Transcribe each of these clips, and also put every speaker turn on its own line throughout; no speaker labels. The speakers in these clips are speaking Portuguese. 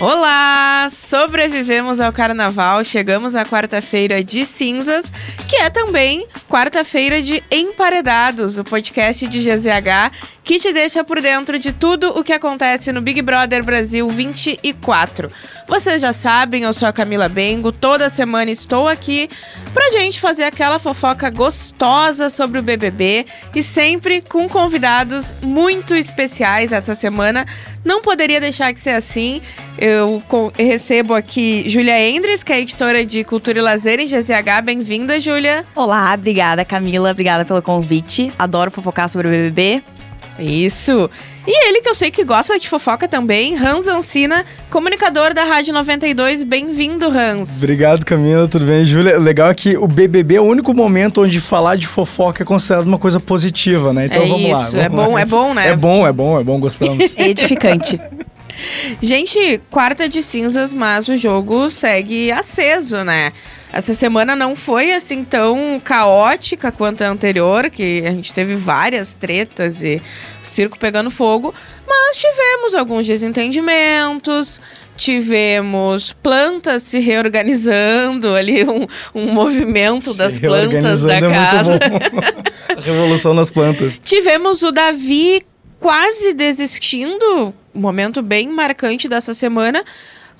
Olá! Sobrevivemos ao carnaval, chegamos à quarta-feira de cinzas, que é também quarta-feira de Emparedados, o podcast de GZH que te deixa por dentro de tudo o que acontece no Big Brother Brasil 24. Vocês já sabem, eu sou a Camila Bengo, toda semana estou aqui pra gente fazer aquela fofoca gostosa sobre o BBB e sempre com convidados muito especiais essa semana. Não poderia deixar de ser assim. Eu recebo aqui Júlia Endres, que é editora de Cultura e Lazer em GZH. Bem-vinda, Júlia.
Olá, obrigada, Camila. Obrigada pelo convite. Adoro fofocar sobre o BBB.
Isso. E ele que eu sei que gosta de fofoca também, Hans Ancina, comunicador da Rádio 92. Bem-vindo, Hans.
Obrigado, Camila. Tudo bem, Júlia? Legal é que o BBB é o único momento onde falar de fofoca é considerado uma coisa positiva, né?
Então é vamos isso. lá. Vamos é bom, lá. é bom, né?
É bom, é bom, é bom, gostamos.
é edificante.
Gente, quarta de cinzas, mas o jogo segue aceso, né? Essa semana não foi assim tão caótica quanto a anterior, que a gente teve várias tretas e circo pegando fogo, mas tivemos alguns desentendimentos, tivemos plantas se reorganizando ali, um, um movimento se das plantas da é casa.
a revolução nas plantas.
Tivemos o Davi quase desistindo, um momento bem marcante dessa semana.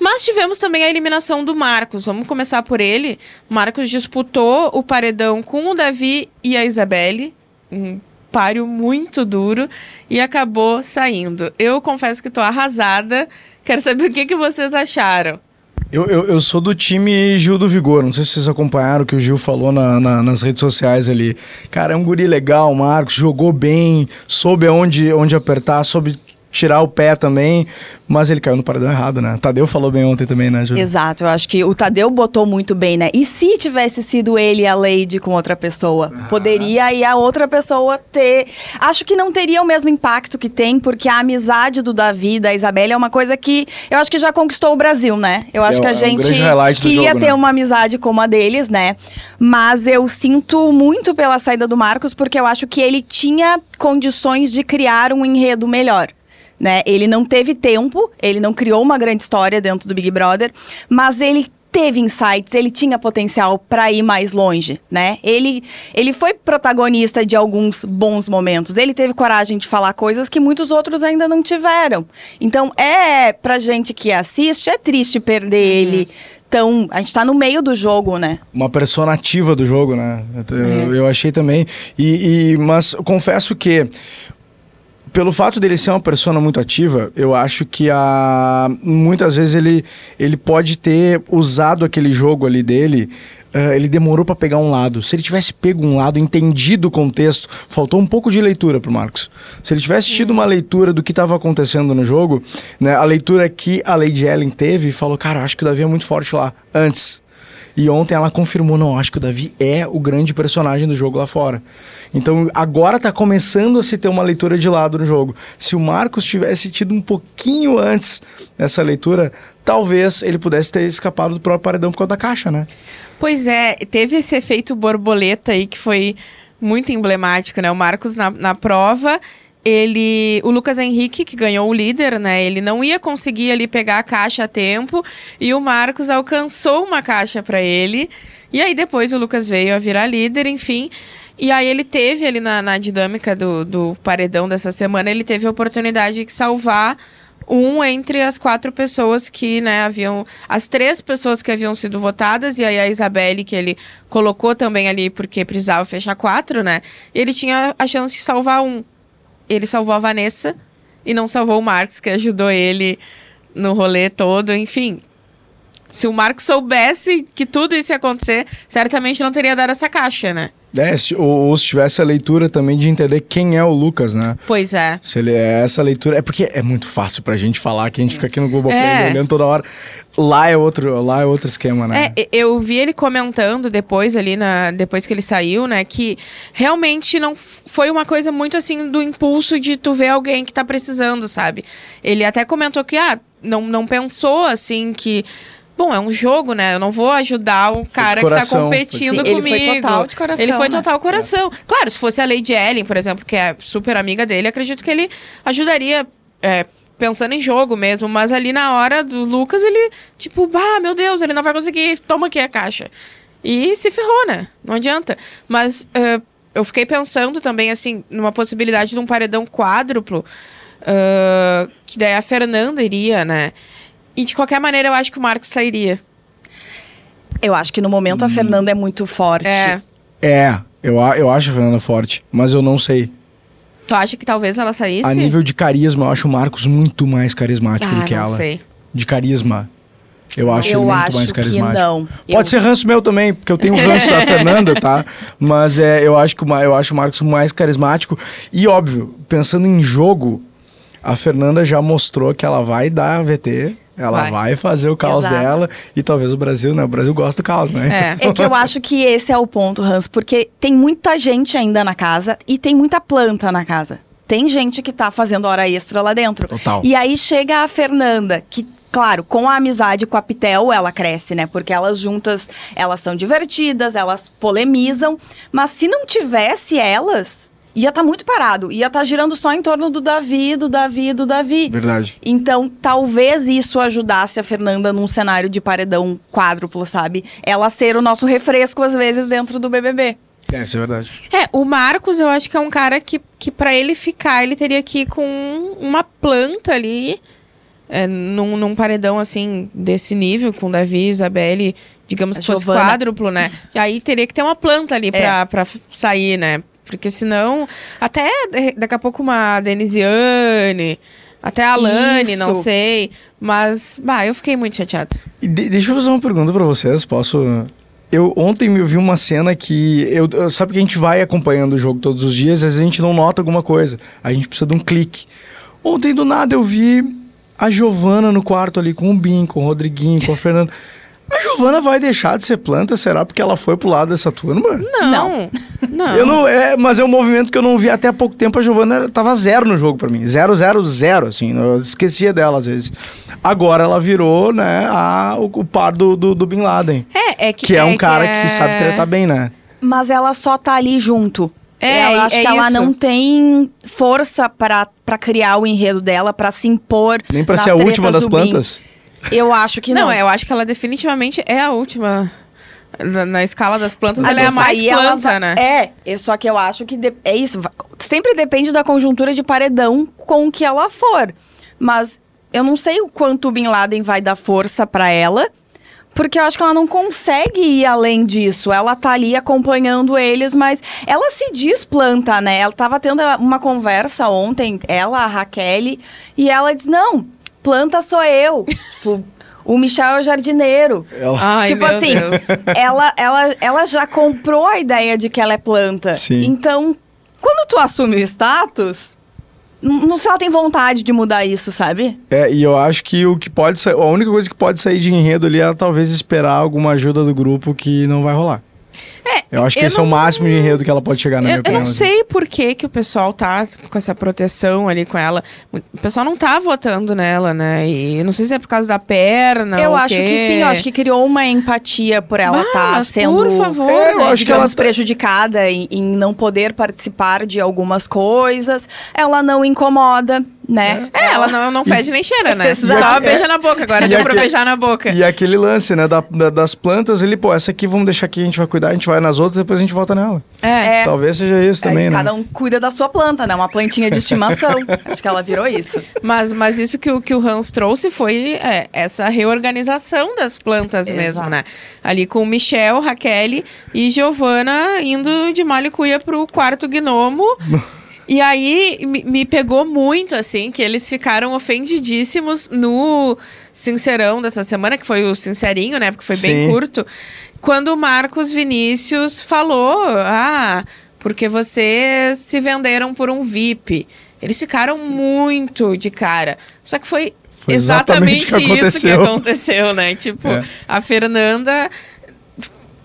Mas tivemos também a eliminação do Marcos. Vamos começar por ele. Marcos disputou o paredão com o Davi e a Isabelle. Um páreo muito duro. E acabou saindo. Eu confesso que estou arrasada. Quero saber o que, que vocês acharam.
Eu, eu, eu, sou do time Gil do Vigor. Não sei se vocês acompanharam o que o Gil falou na, na, nas redes sociais ali. Cara, é um guri legal, Marcos, jogou bem, soube onde, onde apertar, soube tirar o pé também, mas ele caiu no paredão errado, né? Tadeu falou bem ontem também, né, Júlia?
Exato, eu acho que o Tadeu botou muito bem, né? E se tivesse sido ele e a Lady com outra pessoa? Ah. Poderia aí a outra pessoa ter. Acho que não teria o mesmo impacto que tem, porque a amizade do Davi e da Isabelle é uma coisa que eu acho que já conquistou o Brasil, né? Eu acho é, que a gente um queria jogo, ter né? uma amizade como a deles, né? Mas eu sinto muito pela saída do Marcos, porque eu acho que ele tinha condições de criar um enredo melhor né? Ele não teve tempo, ele não criou uma grande história dentro do Big Brother, mas ele teve insights, ele tinha potencial para ir mais longe, né? Ele, ele foi protagonista de alguns bons momentos. Ele teve coragem de falar coisas que muitos outros ainda não tiveram. Então, é pra gente que assiste, é triste perder uhum. ele. Então, a gente tá no meio do jogo, né?
Uma persona ativa do jogo, né? Eu, é. eu achei também. E, e, mas confesso que pelo fato dele ser uma pessoa muito ativa, eu acho que a, muitas vezes ele, ele pode ter usado aquele jogo ali dele Uh, ele demorou para pegar um lado. Se ele tivesse pego um lado, entendido o contexto, faltou um pouco de leitura pro Marcos. Se ele tivesse tido uma leitura do que estava acontecendo no jogo, né, a leitura que a Lady Ellen teve, falou: Cara, acho que o Davi é muito forte lá, antes. E ontem ela confirmou: não, acho que o Davi é o grande personagem do jogo lá fora. Então agora está começando a se ter uma leitura de lado no jogo. Se o Marcos tivesse tido um pouquinho antes essa leitura, talvez ele pudesse ter escapado do próprio paredão por causa da caixa, né?
Pois é, teve esse efeito borboleta aí que foi muito emblemático, né? O Marcos na, na prova ele, o Lucas Henrique, que ganhou o líder, né? Ele não ia conseguir ali pegar a caixa a tempo e o Marcos alcançou uma caixa para ele. E aí depois o Lucas veio a virar líder, enfim. E aí ele teve ali na, na dinâmica do, do paredão dessa semana, ele teve a oportunidade de salvar um entre as quatro pessoas que, né, haviam. As três pessoas que haviam sido votadas, e aí a Isabelle, que ele colocou também ali porque precisava fechar quatro, né? Ele tinha a chance de salvar um ele salvou a Vanessa e não salvou o Marcos, que ajudou ele no rolê todo. Enfim, se o Marcos soubesse que tudo isso ia acontecer, certamente não teria dado essa caixa, né?
É, se, ou, ou, se tivesse a leitura também de entender quem é o Lucas, né?
Pois é.
Se ele é essa leitura. É porque é muito fácil pra gente falar que a gente fica aqui no Google é. olhando toda hora. Lá é outro, lá é outro esquema, né?
É, eu vi ele comentando depois ali, na, depois que ele saiu, né? Que realmente não foi uma coisa muito assim do impulso de tu ver alguém que tá precisando, sabe? Ele até comentou que, ah, não, não pensou assim que Bom, é um jogo, né? Eu não vou ajudar o cara coração, que tá competindo
Sim,
comigo.
Ele foi total de coração.
Ele foi
né?
total coração. É. Claro, se fosse a Lady Ellen, por exemplo, que é super amiga dele, acredito que ele ajudaria. É, pensando em jogo mesmo, mas ali na hora do Lucas, ele, tipo, bah, meu Deus, ele não vai conseguir, toma aqui a caixa. E se ferrou, né? Não adianta. Mas uh, eu fiquei pensando também, assim, numa possibilidade de um paredão quádruplo, uh, que daí a Fernanda iria, né? E de qualquer maneira eu acho que o Marcos sairia.
Eu acho que no momento a Fernanda é muito forte.
É.
É, eu, a- eu acho a Fernanda forte, mas eu não sei.
Tu acha que talvez ela saísse?
A nível de carisma, eu acho o Marcos muito mais carismático
ah,
do que
não
ela.
sei.
De carisma. Eu acho ele
eu
muito
acho
mais
que
carismático.
não.
Pode ser ranço meu também, porque eu tenho ranço da Fernanda, tá? Mas é, eu, acho que o, Ma- eu acho o Marcos mais carismático. E óbvio, pensando em jogo, a Fernanda já mostrou que ela vai dar VT, ela
Vai.
vai, fazer o caos
Exato.
dela. E talvez o Brasil, né? O Brasil gosta do caos, né?
É.
É que eu acho que esse é o ponto, Hans, porque tem muita gente ainda na casa e tem muita planta na casa. Tem gente que tá fazendo hora extra lá dentro.
Total.
E aí chega a Fernanda, que, claro, com a amizade com a Pitel, ela cresce, né? Porque elas juntas, elas são divertidas, elas polemizam. Mas se não tivesse elas, ia estar muito parado. Ia estar girando só em torno do Davi, do Davi, do Davi.
Verdade.
Então, talvez isso ajudasse a Fernanda num cenário de paredão quádruplo, sabe? Ela ser o nosso refresco, às vezes, dentro do BBB.
É, isso é verdade.
É, o Marcos eu acho que é um cara que, que para ele ficar, ele teria que ir com uma planta ali, é, num, num paredão assim, desse nível, com Davi, Isabelle, digamos
A
que fosse
Giovana.
quádruplo, né? E aí teria que ter uma planta ali pra,
É.
pra f- sair, né? Porque senão, até daqui a pouco uma Denisiane, até a Alane, não sei. Mas, bah, eu fiquei muito chateada.
De- deixa eu fazer uma pergunta pra vocês, posso? Eu ontem me vi uma cena que eu, sabe que a gente vai acompanhando o jogo todos os dias, às vezes a gente não nota alguma coisa, a gente precisa de um clique. Ontem do nada eu vi a Giovana no quarto ali com o Bim, com o Rodriguinho, com a Fernanda. A Giovana vai deixar de ser planta, será porque ela foi pro lado dessa turma?
Não, não.
Eu não, é, mas é um movimento que eu não vi até há pouco tempo. A Giovana tava zero no jogo pra mim. Zero, zero, zero, assim. Eu esquecia dela às vezes. Agora ela virou, né, a, o, o par do, do, do Bin Laden.
É, é que,
Que é um cara
é-
que sabe tratar bem, né?
Mas ela só tá ali junto.
É,
eu acho
é
que ela
isso.
não tem força pra pra criar o enredo dela, pra se impor.
Nem pra
nas
ser a última das
do Bin. Eu acho que não.
Não, eu acho que ela definitivamente é a última. Na, na escala das plantas, ela é a mais planta,
vai-
né?
É, só que eu acho que de- é isso. Sempre depende da conjuntura de paredão com o que ela for. Mas eu não sei o quanto o Bin Laden vai dar força pra ela, porque eu acho que ela não consegue ir além disso. Ela tá ali acompanhando eles, mas ela se diz planta, né? Ela tava tendo uma conversa ontem, ela, a Raquel, e ela diz: Não, planta sou eu. Tipo, o Michel é o jardineiro.
Ela...
Ai,
tipo
meu
assim,
Deus.
ela, ela, ela já comprou a ideia de que ela é planta.
Sim.
Então, quando tu assume o status, não sei se ela tem vontade de mudar isso, sabe?
É, e eu acho que o que pode sair, a única coisa que pode sair de enredo ali é talvez esperar alguma ajuda do grupo que não vai rolar.
É,
Eu acho que
eu
esse é o
não-
máximo de enredo que ela pode chegar, na minha
Eu, eu
opinião.
não
assim.
sei por que, que o pessoal tá com essa proteção ali com ela. O pessoal não tá votando nela, né? E não sei se é por causa da perna.
eu
ou
acho
quê.
que sim, eu acho que criou uma empatia por ela estar
mas
sendo.
Por favor,
É, eu
né?
acho que ela tá-
prejudicada em, em não poder participar de algumas coisas. Ela não incomoda, né?
É, ela não, não fede nem cheira, né? Só beija na boca. Agora
E
deu pra
aque-
beijar na boca.
E aquele lance, né, da, da- das plantas, ele, pô, essa aqui vamos deixar aqui, a gente vai cuidar, a gente vai nas outras, depois a gente volta nela.
É.
É.
Talvez seja isso também,
Aí
né?
Cada um cuida da sua planta, né? Uma plantinha de estimação. Acho que ela virou isso.
Mas, mas isso que o, que o Hans trouxe foi é, essa reorganização das plantas
Exato.
mesmo, né? Ali com o Michel, Raquel e Giovana indo de malho e cuia pro quarto gnomo. E aí me, me pegou muito, assim, que eles ficaram ofendidíssimos no Sincerão dessa semana, que foi o Sincerinho, né? Porque foi bem
Sim.
curto. Quando o Marcos Vinícius falou: Ah, porque vocês se venderam por um VIP. Eles ficaram muito de cara. Só que foi,
Foi exatamente
exatamente,
que
isso que
aconteceu.
aconteceu, né? Tipo,
É.
a Fernanda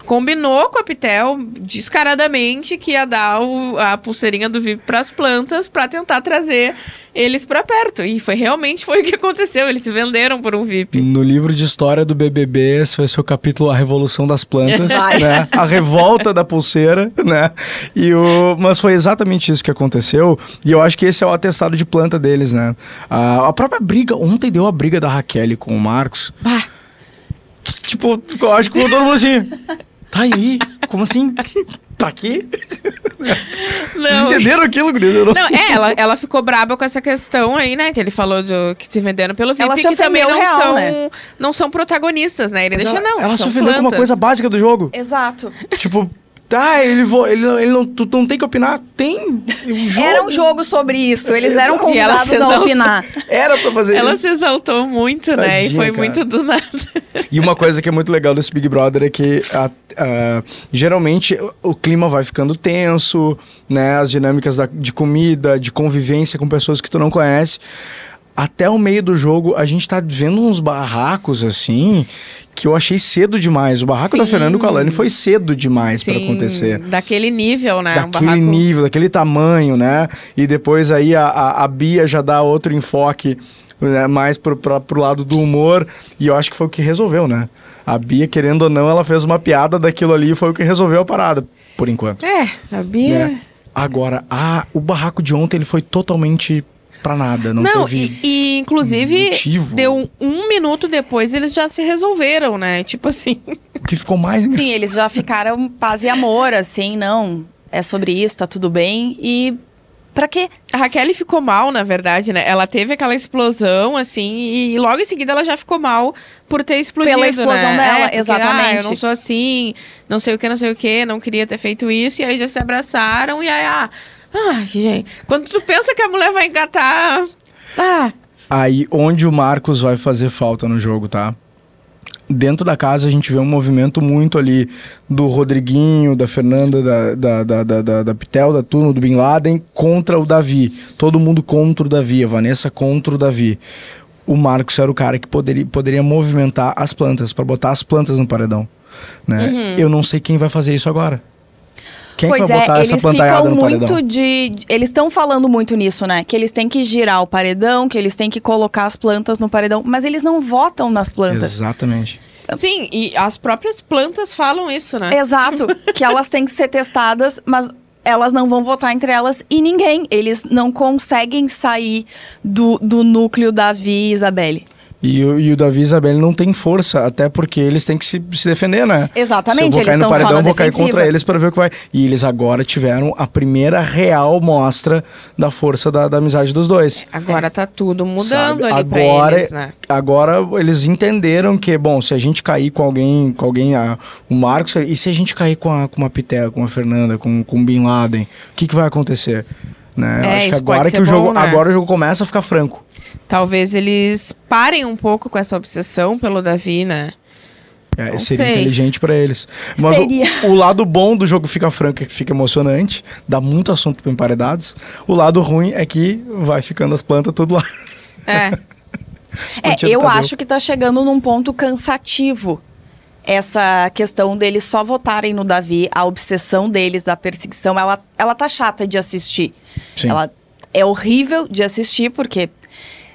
combinou com a Pitel descaradamente que ia dar o- a pulseirinha do VIP pras plantas pra tentar trazer eles pra perto. E foi realmente foi o que aconteceu. Eles se venderam por um VIP.
No livro de história do BBB, esse vai ser o capítulo A Revolução das Plantas, né? A revolta da pulseira, né? E o... Mas foi exatamente isso que aconteceu. E eu acho que esse é o atestado de planta deles, né? A, a própria briga, ontem deu a briga da Raquel com o Marcos.
Bah,
Tipo, eu acho que todo mundo assim. Tá aí? Como assim? pra quê? Vocês
não.
entenderam aquilo, Gris? Não-
Não, é, ela, ela ficou braba com essa questão aí, né? Que ele falou do, que se venderam pelo VIP, que também não
real,
são,
né?
não são protagonistas, né? Ele
Mas
deixa,
ela,
não.
ela se ofendeu com uma coisa básica do jogo.
Exato.
Tipo, tá, ele, vo, ele, não- ele não, tu não tem que opinar. Tem. Um jogo.
Era um jogo sobre isso. Eles eram
Exato.
Ela
convidados a opinar.
Era pra fazer
Ela
isso.
se exaltou muito, né? E
Tadinha,
foi
cara.
muito do nada.
E uma coisa que é muito legal desse Big Brother é que a- a- geralmente o, o clima vai ficando tenso, né? As dinâmicas da- de comida, de convivência com pessoas que tu não conhece. Até o meio do jogo, a gente tá vendo uns barracos assim que eu achei cedo demais. O barraco da
Sim.
Fernanda Calani foi cedo demais
Sim,
acontecer.
Daquele nível, né?
Daquele
barraco-
nível, daquele tamanho, né? E depois aí a, a, a Bia já dá outro enfoque né, mais pro, pra, pro lado do humor. E eu acho que foi o que resolveu, né? A Bia, querendo ou não, ela fez uma piada daquilo ali e foi o que resolveu a parada, por enquanto.
É, a Bia.
Né? Agora, a, o barraco de ontem ele foi totalmente pra nada. Não,
Não,
teve.
e, e, inclusive
motivo.
deu um minuto depois eles já se resolveram, né? Tipo assim.
O que ficou mais.
Sim, eles já ficaram paz e amor, assim, não. É sobre isso, tá tudo bem. E pra quê?
A Raquel ficou mal, na verdade, né? Ela teve aquela explosão, assim, e logo em seguida ela já ficou mal por ter explodido.
Pela explosão
né?
dela,
É, porque,
exatamente.
Ah, eu não sou assim, não sei o que, não sei o que, não queria ter feito isso, e aí já se abraçaram, e aí, ah, ah, gente. Quando tu pensa que a mulher vai engatar. Ah,
Aí, onde o Marcos vai fazer falta no jogo, tá? Dentro da casa a gente vê um movimento muito ali do Rodriguinho, da Fernanda, da, da, da, da, da, Pitel, da turma, do Bin Laden, contra o Davi. Todo mundo contra o Davi, a Vanessa contra o Davi. O Marcos era o cara que poderia, poderia movimentar as plantas, para botar as plantas no paredão. Né? Eu não sei quem vai fazer isso agora. Quem
pois
que vai
é, eles ficam
no paredão?
muito de. Eles estão falando muito nisso, né? Que eles têm que girar o paredão, que eles têm que colocar as plantas no paredão, mas eles não votam nas plantas.
Exatamente.
sim, e as próprias plantas falam isso, né?
Exato, que elas têm que ser testadas, mas elas não vão votar entre elas e ninguém. Eles não conseguem sair do, do núcleo Davi e Isabelle.
E, o- e o Davi e Isabelle não tem força, até porque eles têm que se, se defender, né?
Exatamente,
Se eu vou cair no paredão, vou cair contra eles para ver o que vai. E eles agora tiveram a primeira real mostra da força da, da amizade dos dois.
Agora tá tudo mudando
Sabe?
ali
Agora-
eles, né?
Agora eles entenderam que, bom, se a gente cair com alguém, com alguém, ah, o Marcos, e se a gente cair com, a, com uma Pitel, com a Fernanda, com, com o Bin Laden, o que, que vai acontecer? Né? Eu
É,
acho que agora que o jogo,
bom, né?
agora o jogo começa a ficar franco.
Talvez eles parem um pouco com essa obsessão pelo Davi, né?
É,
Não
seria
sei.
inteligente pra eles. Mas o-
Seria.
O, lado bom do jogo fica franco é que fica emocionante, dá muito assunto para emparedados. O lado ruim é que vai ficando as plantas tudo lá.
É.
É,
Escondido
eu
Tadeu.
acho que tá chegando num ponto cansativo. Essa questão deles só votarem no Davi, a obsessão deles, da perseguição, ela, ela tá chata de assistir.
Sim.
Ela é horrível de assistir, porque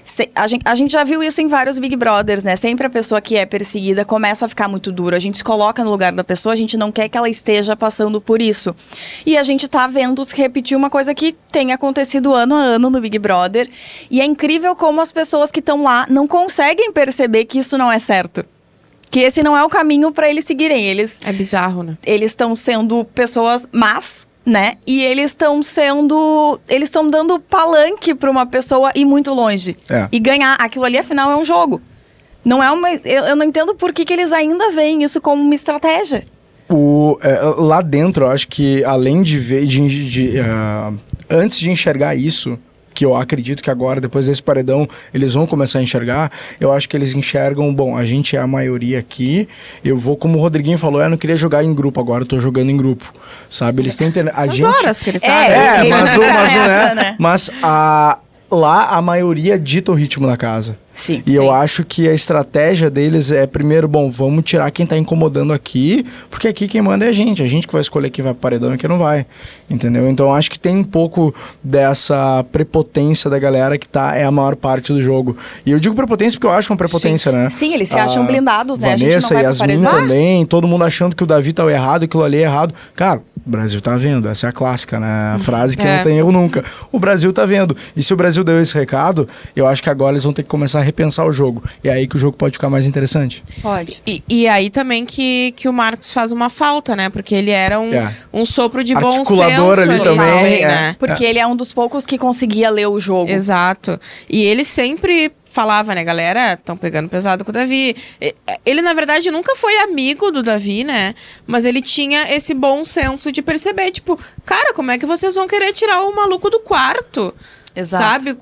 se- a, gente, a gente já viu isso em vários Big Brothers, né? Sempre a pessoa que é perseguida começa a ficar muito dura. A gente se coloca no lugar da pessoa, a gente não quer que ela esteja passando por isso. E a gente tá vendo se repetir uma coisa que tem acontecido ano a ano no Big Brother. E é incrível como as pessoas que estão lá não conseguem perceber que isso não é certo. Que esse não é o caminho para eles seguirem. Eles
É bizarro, né?
eles estão sendo pessoas más, né? E eles estão sendo. Eles estão dando palanque pra uma pessoa ir muito longe.
É.
E ganhar. Aquilo ali, afinal, é um jogo. Não é uma. Eu, eu não entendo por que, que eles ainda veem isso como uma estratégia.
O, é, lá dentro, eu acho que além de ver, de, de, ah, antes de enxergar isso, que eu acredito que agora, depois desse paredão, eles vão começar a enxergar, eu acho que eles enxergam, bom, a gente é a maioria aqui, eu vou, como o Rodriguinho falou, eu não queria jogar em grupo, agora eu tô jogando em grupo, sabe? Eles têm... A
As
gente...
horas que ele tá.
É,
né?
É,
ele
mas, o,
fica
mas, o, né?
né?
mas a, lá a maioria dita o ritmo da casa.
Sim.
E eu acho que a estratégia deles é, primeiro, bom, vamos tirar quem tá incomodando aqui, porque aqui quem manda é a gente. A gente que vai escolher quem vai pro paredão e quem não vai. Entendeu? Então acho que tem um pouco dessa prepotência da galera que tá, é a maior parte do jogo. E eu digo prepotência porque eu acho uma prepotência, né?
Sim, eles se acham
A
blindados, né? a gente
Vanessa,
não vai pro
Yasmin também, todo mundo achando que o Davi tá errado e aquilo ali é errado. Cara, o Brasil tá vendo, essa é a clássica, né? A frase que
É.
não tem erro nunca. O Brasil tá vendo. E se o Brasil deu esse recado, eu acho que agora eles vão ter que começar a repensar o jogo. E é aí que o jogo pode ficar mais interessante.
Pode.
E, e aí também que, que o Marcos faz uma falta, né? Porque ele era um,
É.
um sopro de bom
Articulador
senso
ali também, é.
né?
Porque ele é um dos poucos que conseguia ler o jogo.
Exato. E ele sempre falava, né, galera, estão pegando pesado com o Davi. Ele, na verdade, nunca foi amigo do Davi, né? Mas ele tinha esse bom senso de perceber, tipo, cara, como é que vocês vão querer tirar o maluco do quarto?
Exato.
Sabe?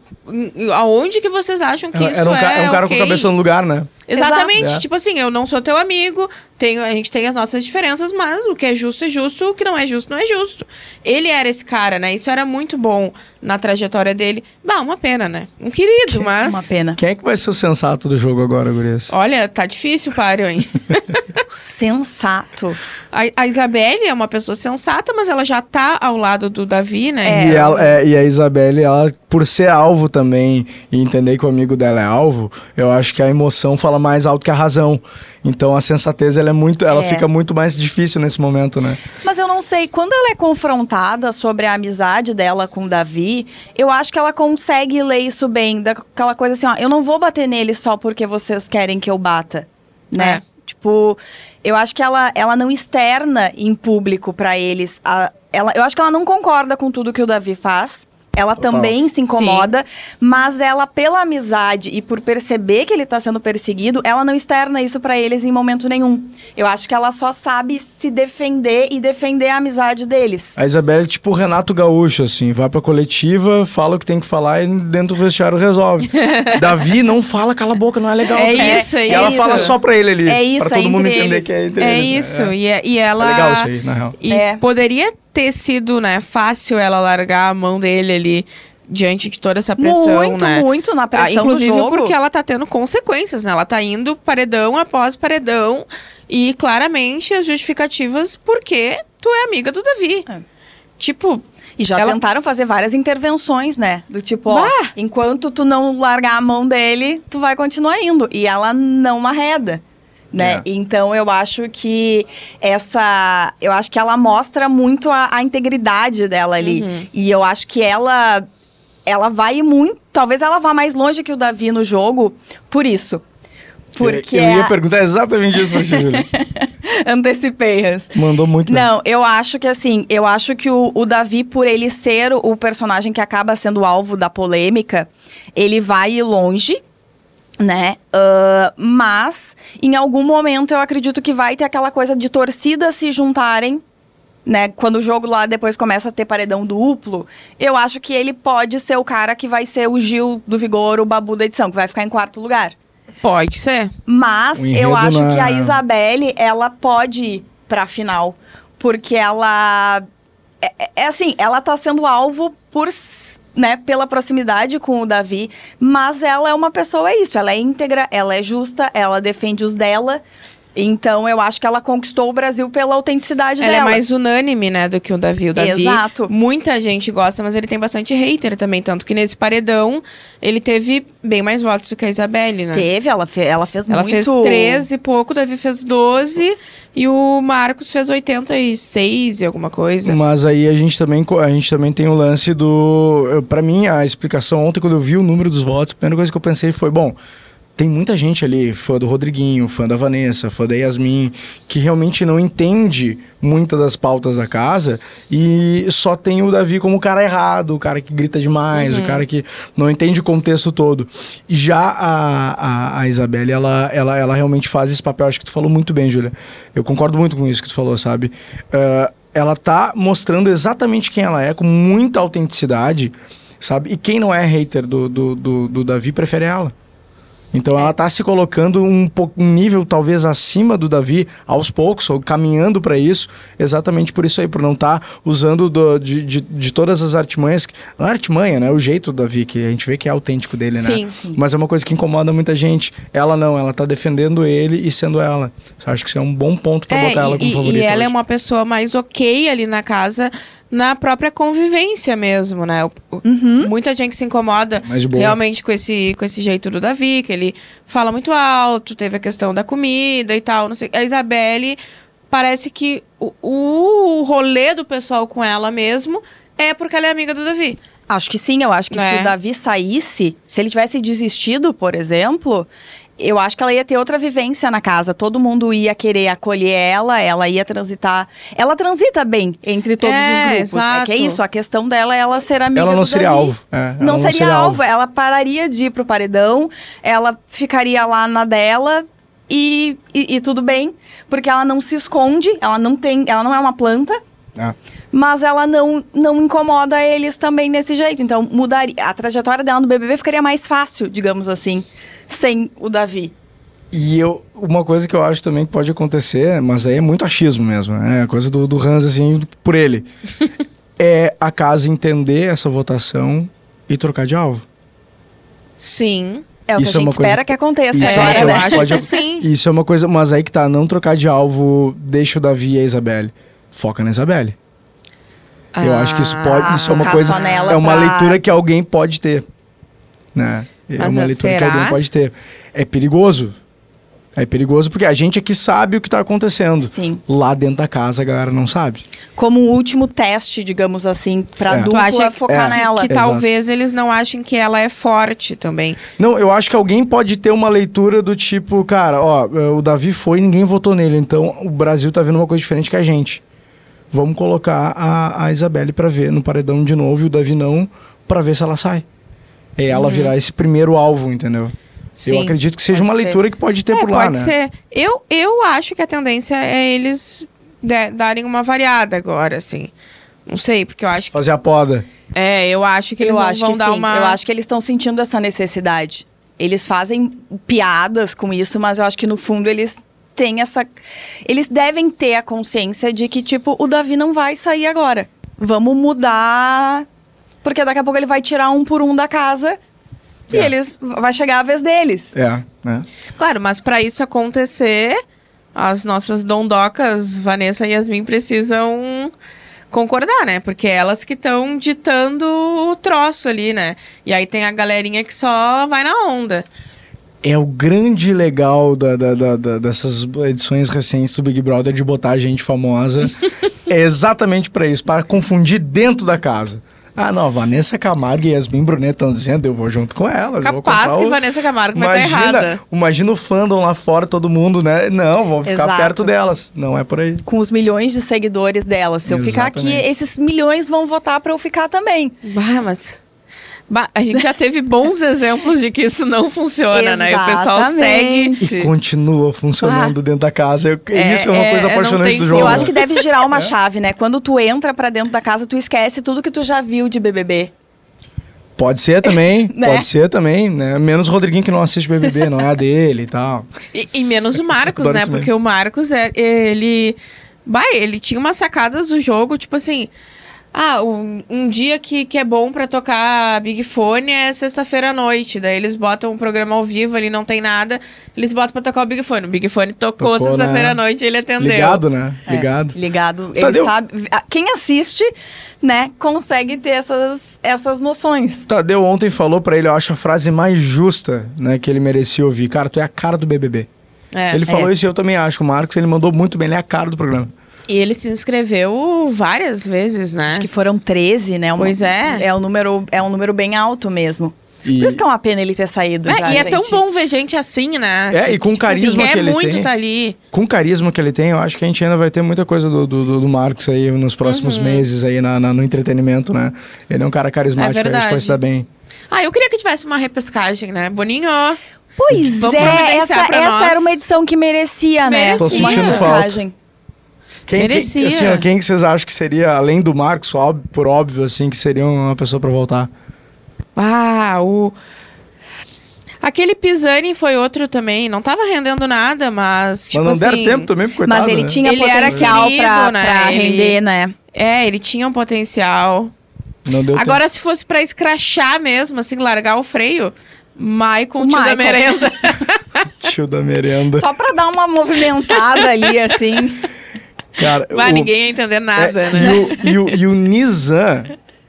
Aonde que vocês acham que
Era,
isso
era um,
é
é um cara
ok?
com a cabeça no lugar, né?
Exatamente.
Exato. É.
Tipo assim, eu não sou teu amigo, tenho, a gente tem as nossas diferenças, mas o que é justo é justo, o que não é justo não é justo. Ele era esse cara, né? Isso era muito bom na trajetória dele. Bah, uma pena, né? Um querido, mas.
Uma pena.
Quem é que vai ser o sensato do jogo agora, Gurias?
Olha, tá difícil, Pário, hein?
Sensato.
A, a Isabelle é uma pessoa sensata, mas ela já tá ao lado do Davi, né?
E, ela- é, e a Isabelle, ela, por ser alvo também e entender que o amigo dela é alvo, eu acho que a emoção fala mais alto que a razão. Então a sensatez ela é muito, ela
É.
fica muito mais difícil nesse momento, né?
Mas eu não sei, quando ela é confrontada sobre a amizade dela com o Davi, eu acho que ela consegue ler isso bem. Daquela coisa assim, ó, eu não vou bater nele só porque vocês querem que eu bata, né? Tipo, eu acho que ela, ela não externa em público pra eles. a- ela, eu acho que ela não concorda com tudo que o Davi faz. Ela
Total.
também se incomoda, mas ela, pela amizade e por perceber que ele tá sendo perseguido, ela não externa isso pra eles em momento nenhum. Eu acho que ela só sabe se defender e defender a amizade deles.
A Isabelle é tipo o Renato Gaúcho, assim, vai pra coletiva, fala o que tem que falar e dentro do vestiário resolve. Davi não fala, cala a boca, não é legal.
É
né?
isso, é
E ela
isso.
fala só pra ele ali.
É isso,
pra todo
é
mundo entender
eles.
que é entre
É
eles, né?
isso.
É.
E, é- e ela.
É legal isso aí, na real.
E
É.
poderia ter sido, né, fácil ela largar a mão dele ali diante de toda essa pressão,
muito,
né?
muito na
Ah,
pressão
inclusive
do jogo.
porque ela tá tendo consequências, né? Ela tá indo paredão após paredão e claramente as justificativas porque tu é amiga do Davi.
É.
Tipo,
E já
Ela-
tentaram fazer várias intervenções, né? Do tipo, ó,
Bah!
enquanto tu não largar a mão dele, tu vai continuar indo. E ela não arreda. Né?
É.
Então eu acho que essa. Eu acho que ela mostra muito a, a integridade dela ali.
Uhum.
E eu acho que ela. Ela vai muito. Talvez ela vá mais longe que o Davi no jogo por isso. Porque
eu ia
a-
perguntar exatamente isso pra ti, Júlia.
antecipei, Hans.
Mandou muito bem.
Não, eu acho que assim, eu acho que o, o Davi, por ele ser o, personagem que acaba sendo alvo da polêmica, ele vai ir longe. Né? Ah, mas, em algum momento, eu acredito que vai ter aquela coisa de torcidas se juntarem. Né? Quando o jogo lá depois começa a ter paredão duplo, eu acho que ele pode ser o cara que vai ser o Gil do Vigor, o Babu da edição, que vai ficar em quarto lugar.
pode ser.
Mas eu acho
na-
que a Isabelle, ela pode ir pra final. Porque ela. É, é- é assim, ela tá sendo alvo por. Né, pela proximidade com o Davi, mas ela é uma pessoa, é isso, ela é íntegra, ela é justa, ela defende os dela. Então eu acho que ela conquistou o Brasil pela autenticidade
Ela
dela.
é mais unânime, né, do que o Davi. O Davi,
Exato.
muita gente gosta, mas ele tem bastante hater também. Tanto que nesse paredão, ele teve bem mais votos do que a Isabelle, né?
Teve, ela, fe- ela fez
Ela
muito.
fez 13 e pouco, o Davi fez 12 e o Marcos fez 86 e alguma coisa.
Mas aí a gente também a gente também tem o lance do, pra mim a explicação ontem quando eu vi o número dos votos, a primeira coisa que eu pensei foi, bom, tem muita gente ali, fã do Rodriguinho, fã da Vanessa, fã da Yasmin, que realmente não entende muitas das pautas da casa e só tem o Davi como o cara errado, o cara que grita demais, o cara que não entende o contexto todo. Já a, a, a Isabelle, ela, ela, ela realmente faz esse papel, acho que tu falou muito bem, Júlia. Eu concordo muito com isso que tu falou, sabe? Ah, ela tá mostrando exatamente quem ela é, com muita autenticidade, sabe? E quem não é hater do, do, do, do Davi prefere ela. Então ela tá se colocando um, um nível talvez acima do Davi aos poucos, ou caminhando para isso, exatamente por isso aí, por não estar usando do- de, de, de todas as artimanhas. que- Não é artimanha, né? O jeito do Davi, que a gente vê que é autêntico dele, né?
Sim.
Sim.
Mas é uma coisa que incomoda muita gente. Ela não, ela tá defendendo ele e sendo ela. Eu acho que isso é um bom ponto pra
É,
botar ela como
e-
favorita.
e ela é
hoje.
uma pessoa mais ok ali na casa, na própria convivência mesmo, né? O- Muita gente se incomoda realmente com esse, com esse jeito do Davi, que ele fala muito alto, teve a questão da comida e tal, não sei. A Isabelle parece que o, o rolê do pessoal com ela mesmo é porque ela é amiga do Davi.
Acho que sim, eu acho que se
É.
o Davi saísse, se ele tivesse desistido, por exemplo, eu acho que ela ia ter outra vivência na casa. Todo mundo ia querer acolher ela, ela ia transitar. Ela transita bem entre todos
É,
os grupos. É
exato.
que é isso, a questão dela é ela ser amiga
Ela não
do
seria
Davi.
alvo. é, ela
Não, seria, alvo. ela pararia de ir pro paredão, ela ficaria lá na dela e, e, e tudo bem, porque ela não se esconde, ela não tem, ela não é uma planta,
É.
mas ela não, não incomoda eles também nesse jeito. Então, mudaria. A trajetória dela no BBB ficaria mais fácil, digamos assim, sem o Davi.
E eu, uma coisa que eu acho também que pode acontecer, mas aí é muito achismo mesmo, né? É coisa do, do Hans, assim, por ele. é a casa entender essa votação e trocar de alvo.
Sim.
É o
Isso
que
é
a
uma
gente
coisa-
espera que aconteça
Isso é uma
agora,
eu acho
pode-
que sim.
Isso é uma coisa, mas aí que tá, não trocar de alvo, deixa o Davi e a Isabelle. Foca na Isabelle. Eu acho que isso pode, isso é uma coisa, é uma
pra-
leitura que alguém pode ter, né? É
Mas
uma
é-
leitura que
será?
alguém pode ter. É perigoso. É perigoso porque a gente aqui sabe o que tá acontecendo.
Sim.
Lá dentro da casa a galera não sabe.
Como um último teste, digamos assim, pra
É.
Dupla
acha que-
focar
É.
nela.
Que
Exato.
talvez eles não achem que ela é forte também.
Não, eu acho que alguém pode ter uma leitura do tipo, cara, ó, o Davi foi e ninguém votou nele, então o Brasil tá vendo uma coisa diferente que a gente. Vamos colocar a, a Isabelle pra ver no paredão de novo e o Davi não, pra ver se ela sai. É ela virar esse primeiro alvo, entendeu?
Uhum. Sim.
eu acredito que seja uma
ser.
leitura que pode ter
É,
por lá,
pode
né?
ser. Eu, eu acho que a tendência é eles de- darem uma variada agora, assim. Não sei, porque eu acho que.
Fazer a poda.
É, eu acho que eles
eu
vão,
acho
vão
que
dar
sim.
uma.
Eu acho que eles estão sentindo essa necessidade. Eles fazem piadas com isso, mas eu acho que no fundo eles têm essa. Eles devem ter a consciência de que, tipo, o Davi não vai sair agora. Vamos mudar. Porque daqui a pouco ele vai tirar um por um da casa e
É.
eles. Vai chegar a vez deles.
É, né?
Claro, mas pra isso acontecer, as nossas dondocas, Vanessa e Yasmin, precisam concordar, né? Porque elas que estão ditando o troço ali, né? E aí tem a galerinha que só vai na onda.
É o grande legal da, da- da- da- dessas edições recentes do Big Brother de botar gente famosa. é exatamente pra isso, para confundir dentro da casa. Ah, não, Vanessa Camargo e Yasmin Brunet estão dizendo, eu vou junto com elas.
Capaz que
o-
Vanessa Camargo vai estar errada.
Imagina, o fandom lá fora, todo mundo, né? Não, vou ficar
Exato.
perto delas. Não é por aí.
Com os milhões de seguidores dela. Se eu ficar aqui,
Exatamente.
esses milhões vão votar pra eu ficar também.
Bah, mas. A gente já teve bons exemplos de que isso não funciona, né? E o pessoal segue.
E continua funcionando dentro da casa.
É,
isso é uma
é,
coisa
é,
apaixonante
tem
do jogo.
Eu acho que deve girar
É.
uma chave, né? Quando tu entra pra dentro da casa, tu esquece tudo que tu já viu de BBB.
Pode ser também,
Né?
pode ser também, né? Menos o Rodriguinho que não assiste BBB, não é a dele e tal.
E, e menos o Marcos, né? Porque o Marcos, é, ele. Bah, ele tinha umas sacadas do jogo, tipo assim. Ah, um, um dia que, que é bom pra tocar Big Fone é sexta-feira à noite. Daí eles botam um programa ao vivo, ali não tem nada. Eles botam pra tocar o Big Fone. O Big Fone tocou,
Tocou,
sexta-feira
né?
à noite e ele atendeu.
Ligado, né?
É,
Ligado.
ligado. Ele
Tadeu.
sabe. Quem assiste, né, consegue ter essas, essas noções.
Tadeu ontem falou pra ele, eu acho a frase mais justa, né, que ele merecia ouvir. Cara, tu é a cara do BBB.
É.
ele falou
É.
isso e eu também acho. O Marcos, ele mandou muito bem, ele é a cara do programa.
E ele se inscreveu várias vezes, né?
Acho que foram 13, né? Uma-
Pois é.
É um número, é um número bem alto mesmo.
E,
Por isso que é uma pena ele ter saído
É,
já,
e é tão
gente.
bom ver gente assim, né?
É, e com o carisma
quer
que ele
muito
tem.
tá ali.
com o carisma que ele tem, eu acho que a gente ainda vai ter muita coisa do, do, do- Marcos aí nos próximos
Uhum.
meses aí na, na- no entretenimento, né? Ele é um cara carismático,
É
a gente vai se dar bem.
Ah, eu queria que tivesse uma repescagem, né? Boninho.
Pois
Vamos
é, essa, essa era uma edição que merecia, né?
Merecia. Tô
Uma
sentindo falta. Quem, quem,
Merecia.
assim, ó, quem que vocês acham que seria, além do Marcos, óbvio, por óbvio, assim, que seria uma pessoa pra voltar?
Ah, o. Aquele Pisani foi outro também, não tava rendendo nada, mas tipo
Mas não
assim,
deram tempo também, porque coitado,
Mas ele
né?
tinha
Ele era
potencial
querido,
pra,
né?
pra
Ele-
render, né?
É, ele tinha um potencial.
Não deu
Agora, se fosse pra escrachar mesmo, assim, largar o freio, Maicon,
O
tio da
Maicon.
merenda.
tempo. Tio da merenda.
Só pra dar uma movimentada ali, assim.
Cara,
Mas
o-
ninguém ia entender nada,
é,
né?
E o, e o, e o Nizam,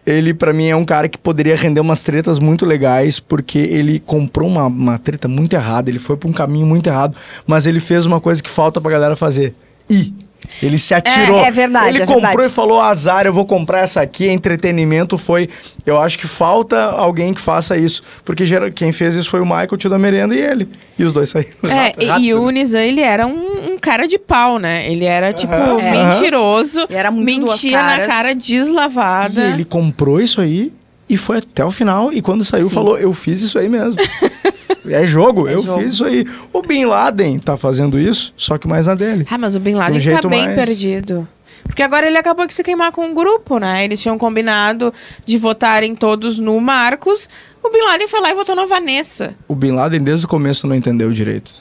ele pra mim é um cara que poderia render umas tretas muito legais, porque ele comprou uma, uma treta muito errada, ele foi pra um caminho muito errado, mas ele fez uma coisa que falta pra galera fazer. Ir. Ele se atirou.
é verdade,
Ele
é
comprou
verdade.
e falou: azar, eu vou comprar essa aqui. Entretenimento foi. Eu acho que falta alguém que faça isso. Porque quem fez isso foi o Michael, o tio da merenda, e ele. E os dois saíram.
É,
rápido,
e, e o Nizam, ele era um, um cara de pau, né? Ele era, tipo.
É.
mentiroso.
E era muito
mentia na cara
E
deslavada.
ele comprou isso aí e foi até o final. E quando saiu,
Sim.
falou: Eu fiz isso aí mesmo. é jogo,
É
eu
jogo.
fiz isso aí. O Bin Laden tá fazendo isso, só que mais na dele.
Ah, mas o Bin
Um
Laden tá
jeito
bem
mais-
perdido. Porque agora ele acabou de se queimar com um grupo, né? Eles tinham combinado de votarem todos no Marcos. O Bin Laden foi lá e votou na Vanessa.
O Bin Laden, desde o começo, não entendeu direito.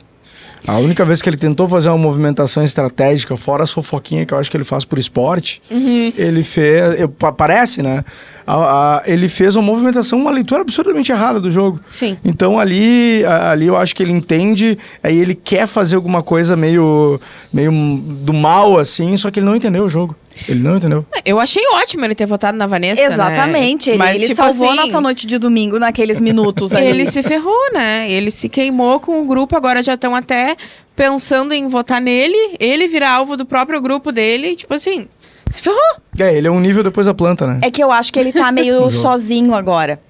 A única vez que ele tentou fazer uma movimentação estratégica, fora as fofoquinhas que eu acho que ele faz por esporte,
Uhum.
ele fez. eu- Parece, né? A- a- ele fez uma movimentação, uma leitura absurdamente errada do jogo.
Sim.
Então ali, a- ali eu acho que ele entende, aí ele quer fazer alguma coisa meio, meio do mal, assim, só que ele não entendeu o jogo. Ele não entendeu.
Eu achei ótimo ele ter votado na Vanessa.
Exatamente.
Né?
Ele,
Mas,
ele
tipo
salvou a
assim,
nossa noite de domingo naqueles minutos ali.
Ele se ferrou, né? Ele se queimou com o grupo, agora já estão até pensando em votar nele, ele virar alvo do próprio grupo dele, tipo assim, se ferrou.
É, ele é um nível depois da planta, né?
É que eu acho que ele tá meio sozinho agora.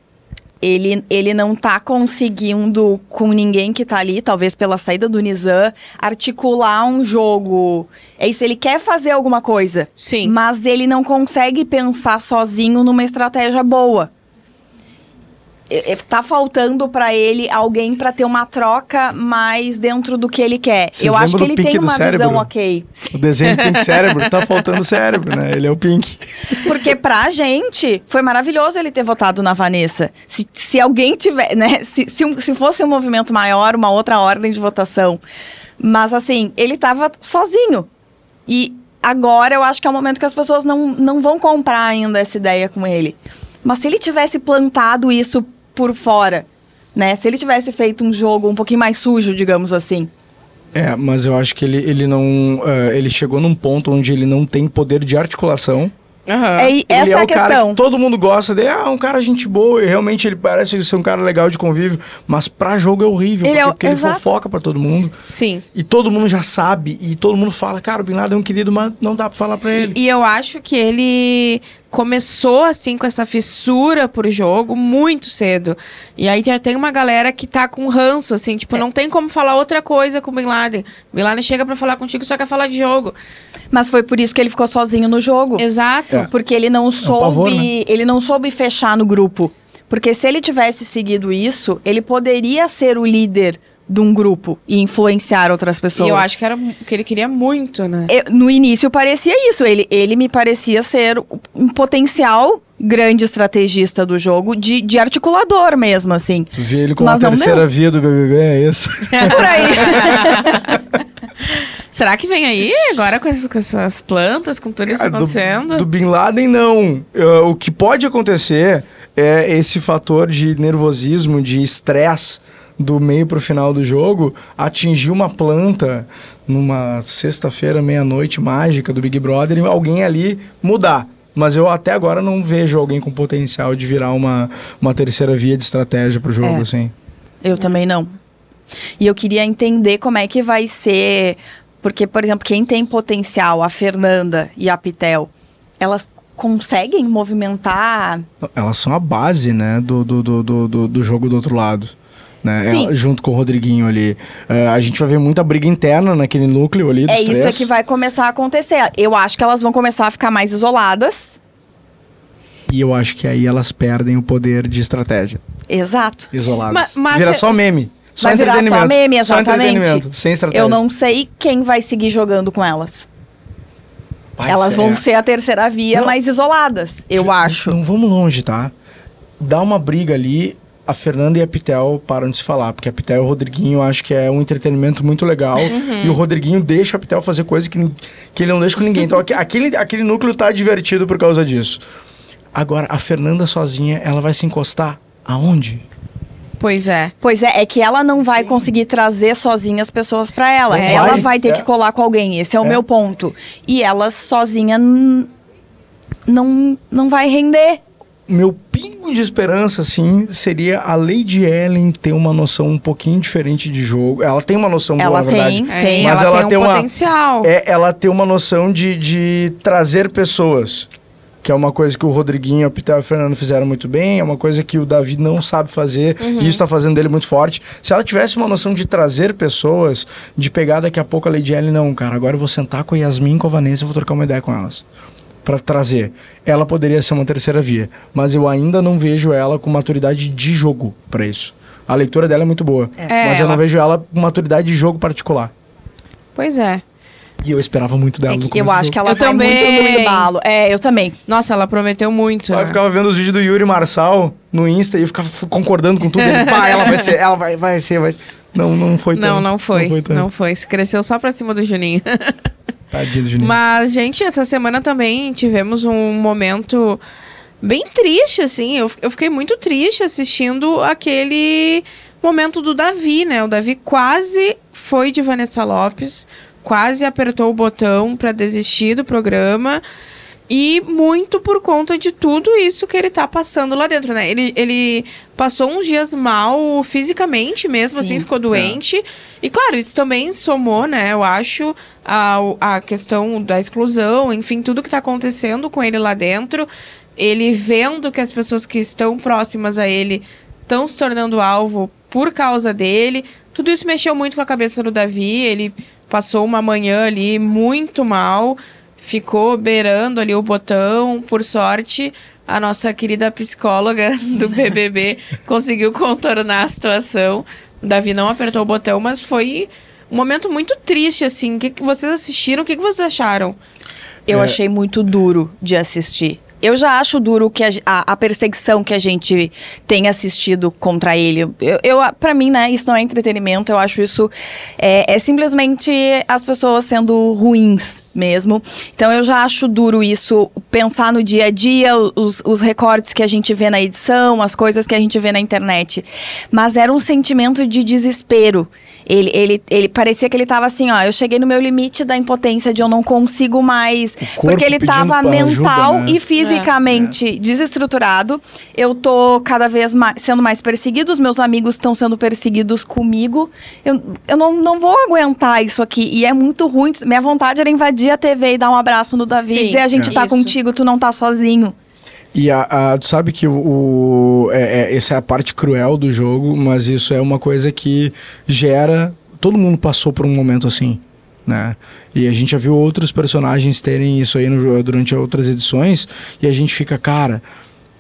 Ele, ele não tá conseguindo, com ninguém que tá ali, talvez pela saída do Nizam, articular um jogo. É isso, ele quer fazer alguma coisa.
Sim.
Mas ele não consegue pensar sozinho numa estratégia boa. É- é- Tá faltando pra ele alguém pra ter uma troca mais dentro do que ele quer.
Vocês
eu acho que ele tem uma
cérebro?
visão ok.
O desenho do Pink Cérebro, tá faltando cérebro, né? Ele é o Pink.
Porque pra gente, foi maravilhoso ele ter votado na Vanessa. Se, se alguém tiver, né? Se, se, um- se fosse um movimento maior, uma outra ordem de votação. Mas assim, ele tava sozinho. E agora eu acho que é o momento que as pessoas não, não vão comprar ainda essa ideia com ele. Mas se ele tivesse plantado isso por fora, né? Se ele tivesse feito um jogo um pouquinho mais sujo, digamos assim.
É, mas eu acho que ele, ele não. eh, ele chegou num ponto onde ele não tem poder de articulação.
Aham.
É, e essa
ele
é,
é
a
o cara
questão.
que todo mundo gosta dele. Ah, um cara gente boa. E realmente ele parece ser um cara legal de convívio. Mas pra jogo é horrível.
Ele
porque,
é o-
porque ele fofoca pra todo mundo.
Sim.
E todo mundo já sabe. E todo mundo fala, cara, o Bin Laden é um querido, mas não dá pra falar pra ele.
E, e eu acho que ele começou assim com essa fissura por jogo muito cedo. E aí já tem uma galera que tá com ranço, assim, tipo, não tem como falar outra coisa com o Bin Laden. Bin Laden chega pra falar contigo só quer falar de jogo.
Mas foi por isso que ele ficou sozinho no jogo.
Exato.
É.
Porque ele não soube,
pavor, né?
ele não soube fechar no grupo. Porque se ele tivesse seguido isso, ele poderia ser o líder de um grupo e influenciar outras pessoas.
E eu acho que era que ele queria muito, né?
Eu- no início parecia isso. Ele, ele me parecia ser um potencial grande estrategista do jogo, de, de articulador mesmo, assim.
Tu vê ele como
Mas
a terceira
deu.
via do BBB, é isso?
Por aí.
Será que vem aí agora com essas, com essas plantas, com tudo isso
do-
acontecendo?
Do, Bin Laden, não. Eh, o que pode acontecer é esse fator de nervosismo, de estresse do meio pro final do jogo atingir uma planta numa sexta-feira, meia-noite mágica do Big Brother e alguém ali mudar. Mas eu até agora não vejo alguém com potencial de virar uma, uma terceira via de estratégia pro jogo,
É.
assim.
Eu também não. E eu queria entender como é que vai ser. Porque, por exemplo, quem tem potencial, a Fernanda e a Pitel, elas conseguem movimentar.
Elas são a base, né, do, do, do, do- do jogo do outro lado. Né?
Sim.
Ela- junto com o Rodriguinho ali. Eh, a gente vai ver muita briga interna naquele núcleo ali dos
é isso
três.
que vai começar a acontecer. Eu acho que elas vão começar a ficar mais isoladas.
E eu acho que aí elas perdem o poder de estratégia.
Exato.
Isoladas.
Ma- mas
Vira
é-
só meme. Só
Vai virar só meme,
Só
exatamente.
entretenimento, sem estratégia.
Eu não sei quem vai seguir jogando com elas.
Vai
elas
ser-
vão ser a terceira via,
Não.
mais isoladas, eu acho.
Não vamos longe, tá? Dá uma briga ali. A Fernanda e a Pitel param de se falar, porque a Pitel e o Rodriguinho acho que é um entretenimento muito legal.
Uhum.
E o Rodriguinho deixa a Pitel fazer coisa que, que ele não deixa com ninguém. Então aque- aquele, aquele núcleo tá divertido por causa disso. Agora, a Fernanda sozinha, ela vai se encostar aonde?
Pois é.
Pois é, é que ela não vai conseguir trazer sozinha as pessoas pra ela.
Não
ela
vai,
vai ter
é.
que colar com alguém. Esse é o
É.
meu ponto. E ela sozinha não, não vai render.
Meu pingo de esperança, assim, seria a Lady Ellen ter uma noção um pouquinho diferente de jogo. Ela tem uma noção boa,
Ela
na verdade.
tem,
É,
tem.
Mas
ela,
ela
tem
tem
um
uma-
potencial.
é ela ter uma noção de, de trazer pessoas. Que é uma coisa que o Rodriguinho, a Pitel e o Fernando fizeram muito bem, é uma coisa que o Davi não sabe fazer,
Uhum.
e isso está fazendo dele muito forte. Se ela tivesse uma noção de trazer pessoas, de pegar daqui a pouco a Lady Ellen, não, cara, agora eu vou sentar com a Yasmin, com a Vanessa, eu vou trocar uma ideia com elas. Pra trazer. Ela poderia ser uma terceira via, mas eu ainda não vejo ela com maturidade de jogo pra isso. A leitura dela é muito boa,
É,
mas eu
ela-
não vejo ela com maturidade de jogo particular.
Pois é.
E eu esperava muito dela
É
no
eu acho que ela
Eu
vai
também.
muito no embalo. É, eu também.
Nossa, ela prometeu muito.
Eu
né?
ficava vendo os vídeos do Yuri Marçal no Insta e eu ficava concordando com tudo. Ele, pá, ela vai ser, ela vai, vai ser, vai. Não, não foi tanto.
Não, não foi.
Não foi tanto.
Não foi. Se cresceu só pra cima do Juninho.
Tadinho Juninho.
Mas, gente, essa semana também tivemos um momento bem triste, assim. Eu, eu fiquei muito triste assistindo aquele momento do Davi, né? O Davi quase foi de Vanessa Lopes, quase apertou o botão pra desistir do programa. E muito por conta de tudo isso que ele tá passando lá dentro, né? Ele, ele passou uns dias mal fisicamente mesmo,
Sim.
assim, ficou doente. E claro, isso também somou, né? Eu acho a, a questão da exclusão, enfim, tudo que tá acontecendo com ele lá dentro. Ele vendo que as pessoas que estão próximas a ele estão se tornando alvo por causa dele. Tudo isso mexeu muito com a cabeça do Davi. Ele passou uma manhã ali muito mal, ficou beirando ali o botão. Por sorte, a nossa querida psicóloga do BBB conseguiu contornar a situação. O Davi não apertou o botão, mas foi um momento muito triste, assim. O que, que vocês assistiram? O que, que vocês acharam?
Eu
É.
achei muito duro de assistir. Eu já acho duro que a, a- perseguição que a gente tem assistido contra ele. Eu, eu, para mim, né, isso não é entretenimento. Eu acho isso é, é simplesmente as pessoas sendo ruins mesmo. Então eu já acho duro isso pensar no dia a dia, os, os recortes que a gente vê na edição, as coisas que a gente vê na internet. Mas era um sentimento de desespero. Ele, ele, ele parecia que ele tava assim, ó, eu cheguei no meu limite da impotência de eu não consigo mais. Porque ele tava
pra ajuda,
mental
né?
e fisicamente desestruturado. Eu tô cada vez mais, sendo mais perseguido, os meus amigos estão sendo perseguidos comigo. Eu, eu não, não vou aguentar isso aqui. E é muito ruim. Minha vontade era invadir a TV e dar um abraço no Davi
Sim,
e dizer: a gente
é.
tá
Isso.
contigo, tu não tá sozinho.
E a, a- tu sabe que o, o- é, é- essa é a parte cruel do jogo, mas isso é uma coisa que gera. Todo mundo passou por um momento assim, né? E a gente já viu outros personagens terem isso aí no durante outras edições, e a gente fica, cara.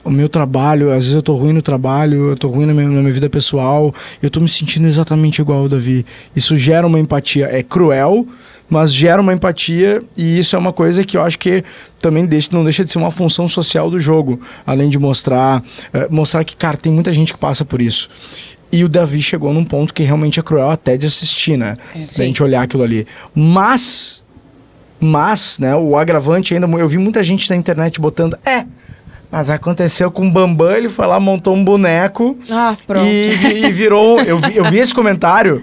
O meu trabalho, às vezes eu tô ruim no trabalho, eu tô ruim na minha, na minha vida pessoal, eu tô me sentindo exatamente igual ao Davi. Isso gera uma empatia. É cruel, mas gera uma empatia e isso é uma coisa que eu acho que também deixa, não deixa de ser uma função social do jogo, além de mostrar eh, mostrar que cara tem muita gente que passa por isso. E o Davi chegou num ponto que realmente é cruel até de assistir, né? Da gente olhar aquilo ali. Mas mas, né, o agravante ainda, eu vi muita gente na internet botando, é, mas aconteceu com o Bambam, ele foi lá, montou um boneco
Ah, pronto.
e, e virou. Eu vi, eu vi esse comentário,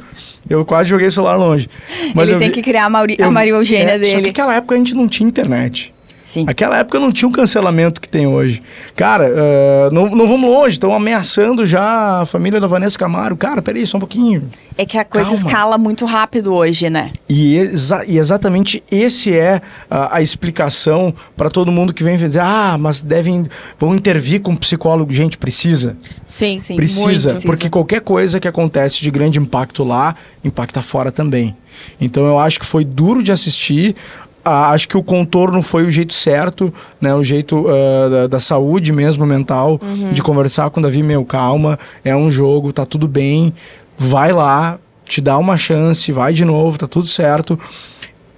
eu quase joguei o celular longe. Mas
ele tem
vi-
que criar a, Mauri,
eu
a Maria Eugênia
é, Só que
dele.
naquela época a gente não tinha internet.
Sim.
Naquela época não tinha o cancelamento que tem hoje. Cara, ah, não, não vamos longe, estão ameaçando já a família da Vanessa Camargo. Cara, peraí, só um pouquinho.
É que a coisa
Calma.
escala muito rápido hoje, né?
E, exa- e exatamente esse é a, a explicação para todo mundo que vem dizer, ah, mas devem, vão intervir com psicólogo. Gente, precisa.
Sim,
Sim.
Precisa,
muito.
porque qualquer coisa que acontece de grande impacto lá, impacta fora também. Então eu acho que foi duro de assistir. Ah, acho que o contorno foi o jeito certo, né? O jeito ah, da, da saúde mesmo, mental, de conversar com o Davi, meu, calma, é um jogo, tá tudo bem, vai lá, te dá uma chance, vai de novo, tá tudo certo.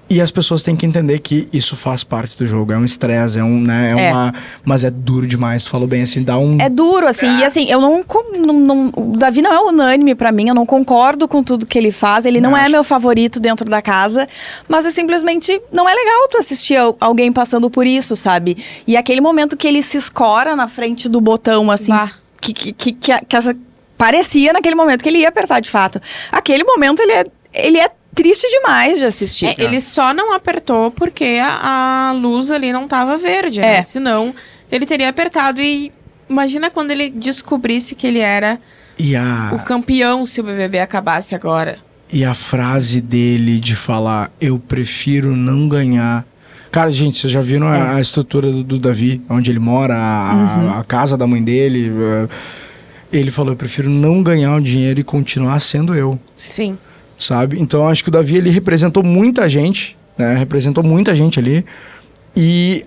E as pessoas têm que entender que isso faz parte do jogo. É um estresse, é um, né? É,
É.
uma. Mas é duro demais. Tu falou bem assim, dá um.
É duro, assim, e assim, eu não, com- não, não- O Davi não é unânime pra mim, eu não concordo com tudo que ele faz, ele não
Não,
é
acho-
meu favorito dentro da casa, mas é simplesmente. Não é legal tu assistir al- alguém passando por isso, sabe? E aquele momento que ele se escora na frente do botão, assim,
Bah.
que, que, que, que, que essa- parecia naquele momento que ele ia apertar de fato. Aquele momento ele é, ele é triste demais de assistir.
É, ele só não apertou porque a, a luz ali não tava verde, né?
É.
Senão, ele teria apertado e... Imagina quando ele descobrisse que ele era
E a.
o campeão se o BBB acabasse agora.
E a frase dele de falar, eu prefiro não ganhar. Cara, gente, vocês já viram
É.
a, a estrutura do, do Davi, onde ele mora, a,
Uhum.
a casa da mãe dele. eh, Ele falou, eu prefiro não ganhar o dinheiro e continuar sendo eu,
Sim.
Sabe? Então acho que o Davi, ele representou muita gente, né? Representou muita gente ali. E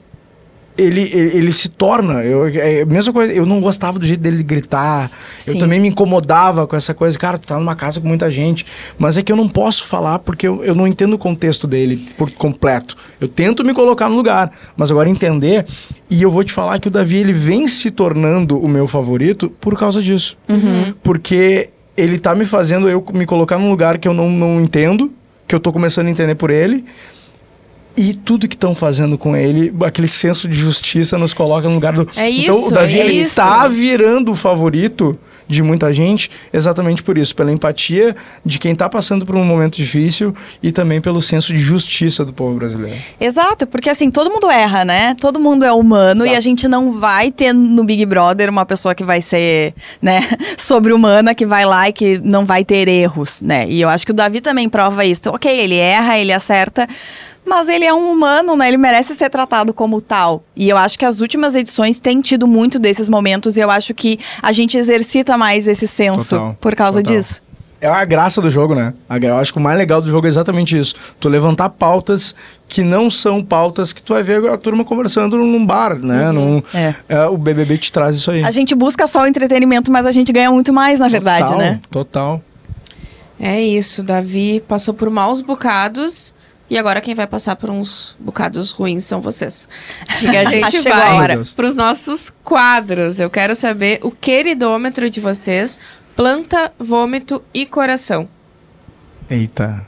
ele, ele, ele se torna. Eu, é a mesma coisa, eu não gostava do jeito dele gritar.
Sim.
Eu também me incomodava com essa coisa. Cara, tu tá numa casa com muita gente. Mas é que eu não posso falar porque eu, eu não entendo o contexto dele por completo. Eu tento me colocar no lugar, mas agora entender. E eu vou te falar que o Davi ele vem se tornando o meu favorito por causa disso. Porque ele tá me fazendo eu me colocar num lugar que eu não, não entendo, que eu tô começando a entender por ele. E tudo que estão fazendo com ele, aquele senso de justiça nos coloca no lugar do.
É
então
isso,
o Davi
é
ele
isso.
tá virando o favorito de muita gente exatamente por isso, pela empatia de quem tá passando por um momento difícil e também pelo senso de justiça do povo brasileiro.
Exato, porque assim, todo mundo erra, né? Todo mundo é humano e
Exato.
a gente não vai ter no Big Brother uma pessoa que vai ser, né, sobre-humana, que vai lá e que não vai ter erros, né? E eu acho que o Davi também prova isso. Ok, ele erra, ele acerta. Mas ele é um humano, né? Ele merece ser tratado como tal. E eu acho que as últimas edições têm tido muito desses momentos e eu acho que a gente exercita mais esse senso
Total,
por causa
total.
disso.
É a graça do jogo, né? Eu acho que o mais legal do jogo é exatamente isso. Tu levantar pautas que não são pautas que tu vai ver a turma conversando num bar, né? Num-
É.
é, o BBB te traz isso aí.
A gente busca só o entretenimento, mas a gente ganha muito mais, na verdade,
Total,
né?
Total.
É isso, Davi passou por maus bocados e agora quem vai passar por uns bocados ruins são vocês. Porque a gente vai
hora.
para os nossos quadros. Eu quero saber o queridômetro de vocês: planta, vômito e coração.
Eita.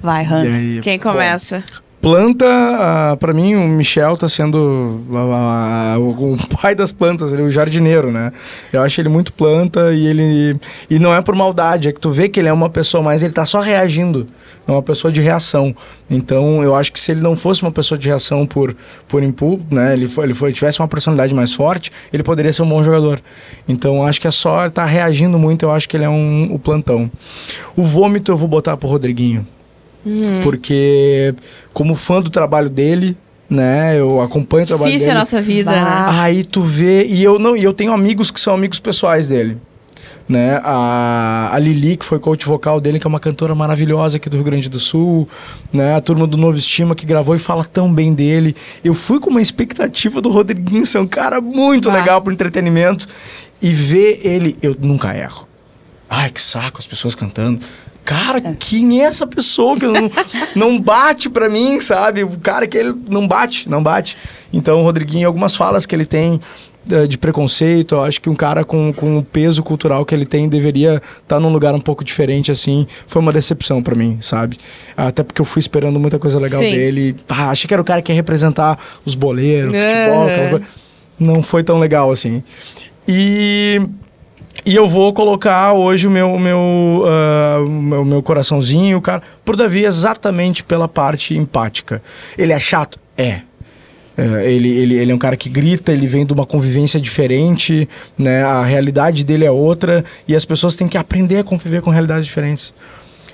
Vai,
E
Hans.
aí,
Quem
bom,
começa?
Planta, pra mim, o Michel tá sendo ah, ah, o, pai das plantas, ele é o jardineiro, né? Eu acho ele muito planta e ele. E não é por maldade, é que tu vê que ele é uma pessoa mais, ele tá só reagindo. É uma pessoa de reação. Então, eu acho que se ele não fosse uma pessoa de reação por, por impulso, né? Ele, foi, ele foi, tivesse uma personalidade mais forte, ele poderia ser um bom jogador. Então, acho que é só ele tá reagindo muito, eu acho que ele é um, o plantão. O vômito eu vou botar pro Rodriguinho porque como fã do trabalho dele, né, eu acompanho o trabalho
Difícil
dele.
a nossa vida.
Bah.
Aí tu vê e eu não, e eu tenho amigos que são amigos pessoais dele. Né? A, a Lili, que foi coach vocal dele, que é uma cantora maravilhosa aqui do Rio Grande do Sul, né? A turma do Novo Estima que gravou e fala tão bem dele. Eu fui com uma expectativa do Rodriguinho ser um cara muito
Bah.
legal pro entretenimento e ver ele, eu nunca erro. Ai, que saco, as pessoas cantando. Cara, quem é essa pessoa que não, não bate pra mim, sabe? O cara que ele não bate, não bate. Então, o Rodriguinho, algumas falas que ele tem eh, de preconceito, eu acho que um cara com, com o peso cultural que ele tem deveria estar num lugar um pouco diferente, assim. Foi uma decepção pra mim, sabe? Até porque eu fui esperando muita coisa legal
Sim.
dele. Ah, achei que era o cara que ia representar os boleiros,
É.
futebol, coisas. Não foi tão legal assim. E e eu vou colocar hoje o meu, meu, ah, o meu, meu coraçãozinho, cara, pro Davi exatamente pela parte empática. Ele é chato? É. É, ele, ele, ele é um cara que grita, ele vem de uma convivência diferente, né? A realidade dele é outra e as pessoas têm que aprender a conviver com realidades diferentes.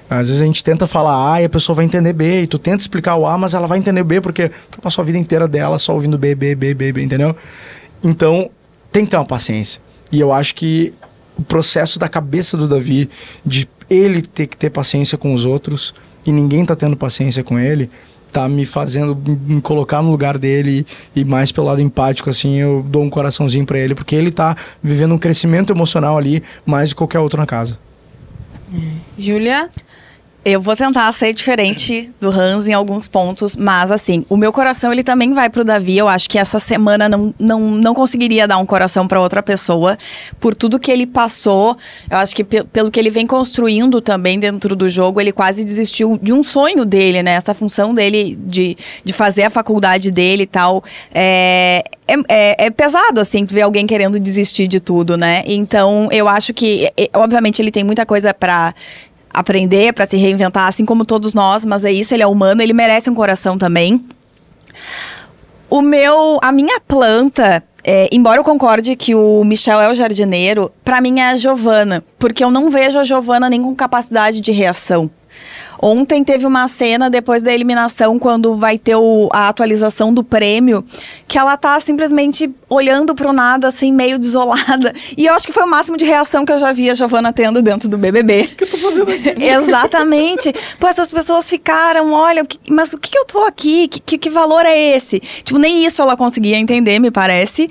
Às vezes a gente tenta falar A e a pessoa vai entender B, e tu tenta explicar o A, mas ela vai entender B porque passou a vida inteira dela só ouvindo B, B, B, B, B, entendeu? Então, tem que ter uma paciência. E eu acho que o processo da cabeça do Davi, de ele ter que ter paciência com os outros, e ninguém tá tendo paciência com ele, tá me fazendo me colocar no lugar dele e mais pelo lado empático, assim, eu dou um coraçãozinho pra ele, porque ele tá vivendo um crescimento emocional ali mais do que qualquer outro na casa.
Júlia?
Eu vou tentar ser diferente do Hans em alguns pontos, mas assim, o meu coração ele também vai pro Davi. Eu acho que essa semana não, não, não conseguiria dar um coração para outra pessoa por tudo que ele passou. Eu acho que pelo que ele vem construindo também dentro do jogo, ele quase desistiu de um sonho dele, né? Essa função dele de, de fazer a faculdade dele e tal. É, é, é, é, pesado, assim, ver alguém querendo desistir de tudo, né? Então, eu acho que, obviamente, ele tem muita coisa para aprender, para se reinventar, assim como todos nós, mas é isso, ele é humano, ele merece um coração também. O meu, a minha planta, é, embora eu concorde que o Michel é o jardineiro, para mim é a Giovana, porque eu não vejo a Giovana nem com capacidade de reação. Ontem teve uma cena depois da eliminação, quando vai ter o, a atualização do prêmio, que ela tá simplesmente olhando pro nada, assim, meio desolada. E eu acho que foi o máximo de reação que eu já vi a Giovana tendo dentro do BBB.
O que eu tô fazendo aqui?
Exatamente. Pô, essas pessoas ficaram, olha, mas o que, eu tô aqui? Que, que, que, valor é esse? Tipo, nem isso ela conseguia entender, me parece.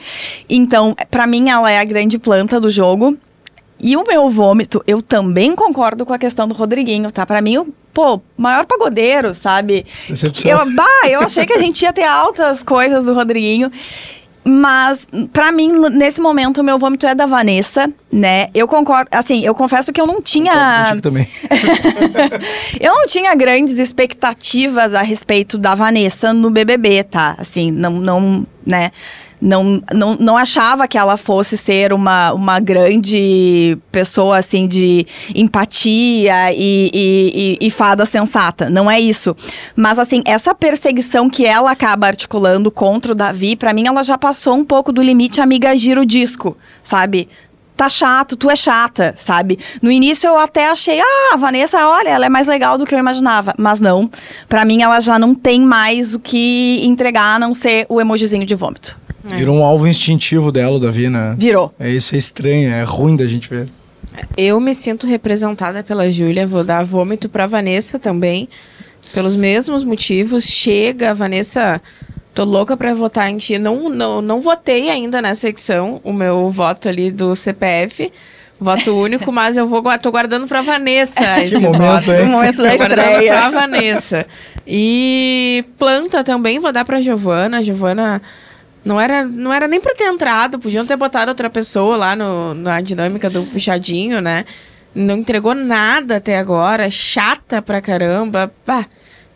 Então, para mim, ela é a grande planta do jogo. E o meu vômito, eu também concordo com a questão do Rodriguinho, tá? Para mim, o pô, maior pagodeiro, sabe?
Decepção.
Eu, bah, eu achei que a gente ia ter altas coisas do Rodriguinho. Mas, para mim, nesse momento, o meu vômito é da Vanessa, né? Eu concordo, assim, eu confesso que eu não tinha.
também.
eu não tinha grandes expectativas a respeito da Vanessa no BBB, tá? Assim, não, não, né? Não, não, não achava que ela fosse ser uma, uma grande pessoa assim de empatia e, e, e, e fada sensata. Não é isso. Mas assim, essa perseguição que ela acaba articulando contra o Davi, para mim ela já passou um pouco do limite amiga o disco, sabe? tá chato, tu é chata, sabe? No início eu até achei, ah, a Vanessa, olha, ela é mais legal do que eu imaginava. Mas não, para mim ela já não tem mais o que entregar a não ser o emojizinho de vômito.
É. Virou um alvo instintivo dela, Davi, né?
Virou.
É isso, é estranho, é ruim da gente ver.
Eu me sinto representada pela Júlia, vou dar vômito pra Vanessa também, pelos mesmos motivos. Chega, Vanessa, tô louca pra votar em ti. Não, não, não votei ainda nessa secção, o meu voto ali do CPF. Voto único, mas eu vou tô guardando pra Vanessa esse
que momento,
voto.
Hein?
Momento da estreia.
pra Vanessa. E planta também, vou dar pra Giovana. Giovana não era, não era nem pra ter entrado, podiam ter botado outra pessoa lá no, na dinâmica do puxadinho, né? Não entregou nada até agora, chata pra caramba. Bah,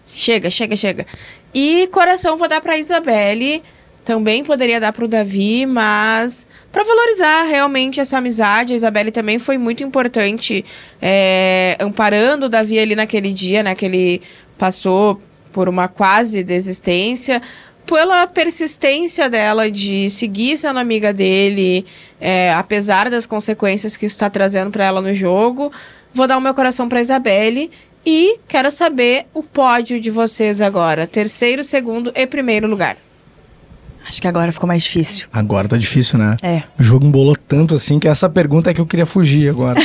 chega, chega, chega. E coração vou dar pra Isabelle. Também poderia dar pro Davi, mas para valorizar realmente essa amizade, a Isabelle também foi muito importante, é, amparando o Davi ali naquele dia, né? Que ele passou por uma quase desistência pela persistência dela de seguir sendo amiga dele, é, apesar das consequências que isso está trazendo para ela no jogo. Vou dar o meu coração para Isabelle e quero saber o pódio de vocês agora: terceiro, segundo e primeiro lugar.
Acho que agora ficou mais difícil.
Agora tá difícil, né?
É.
O jogo embolou tanto assim que essa pergunta é que eu queria fugir agora.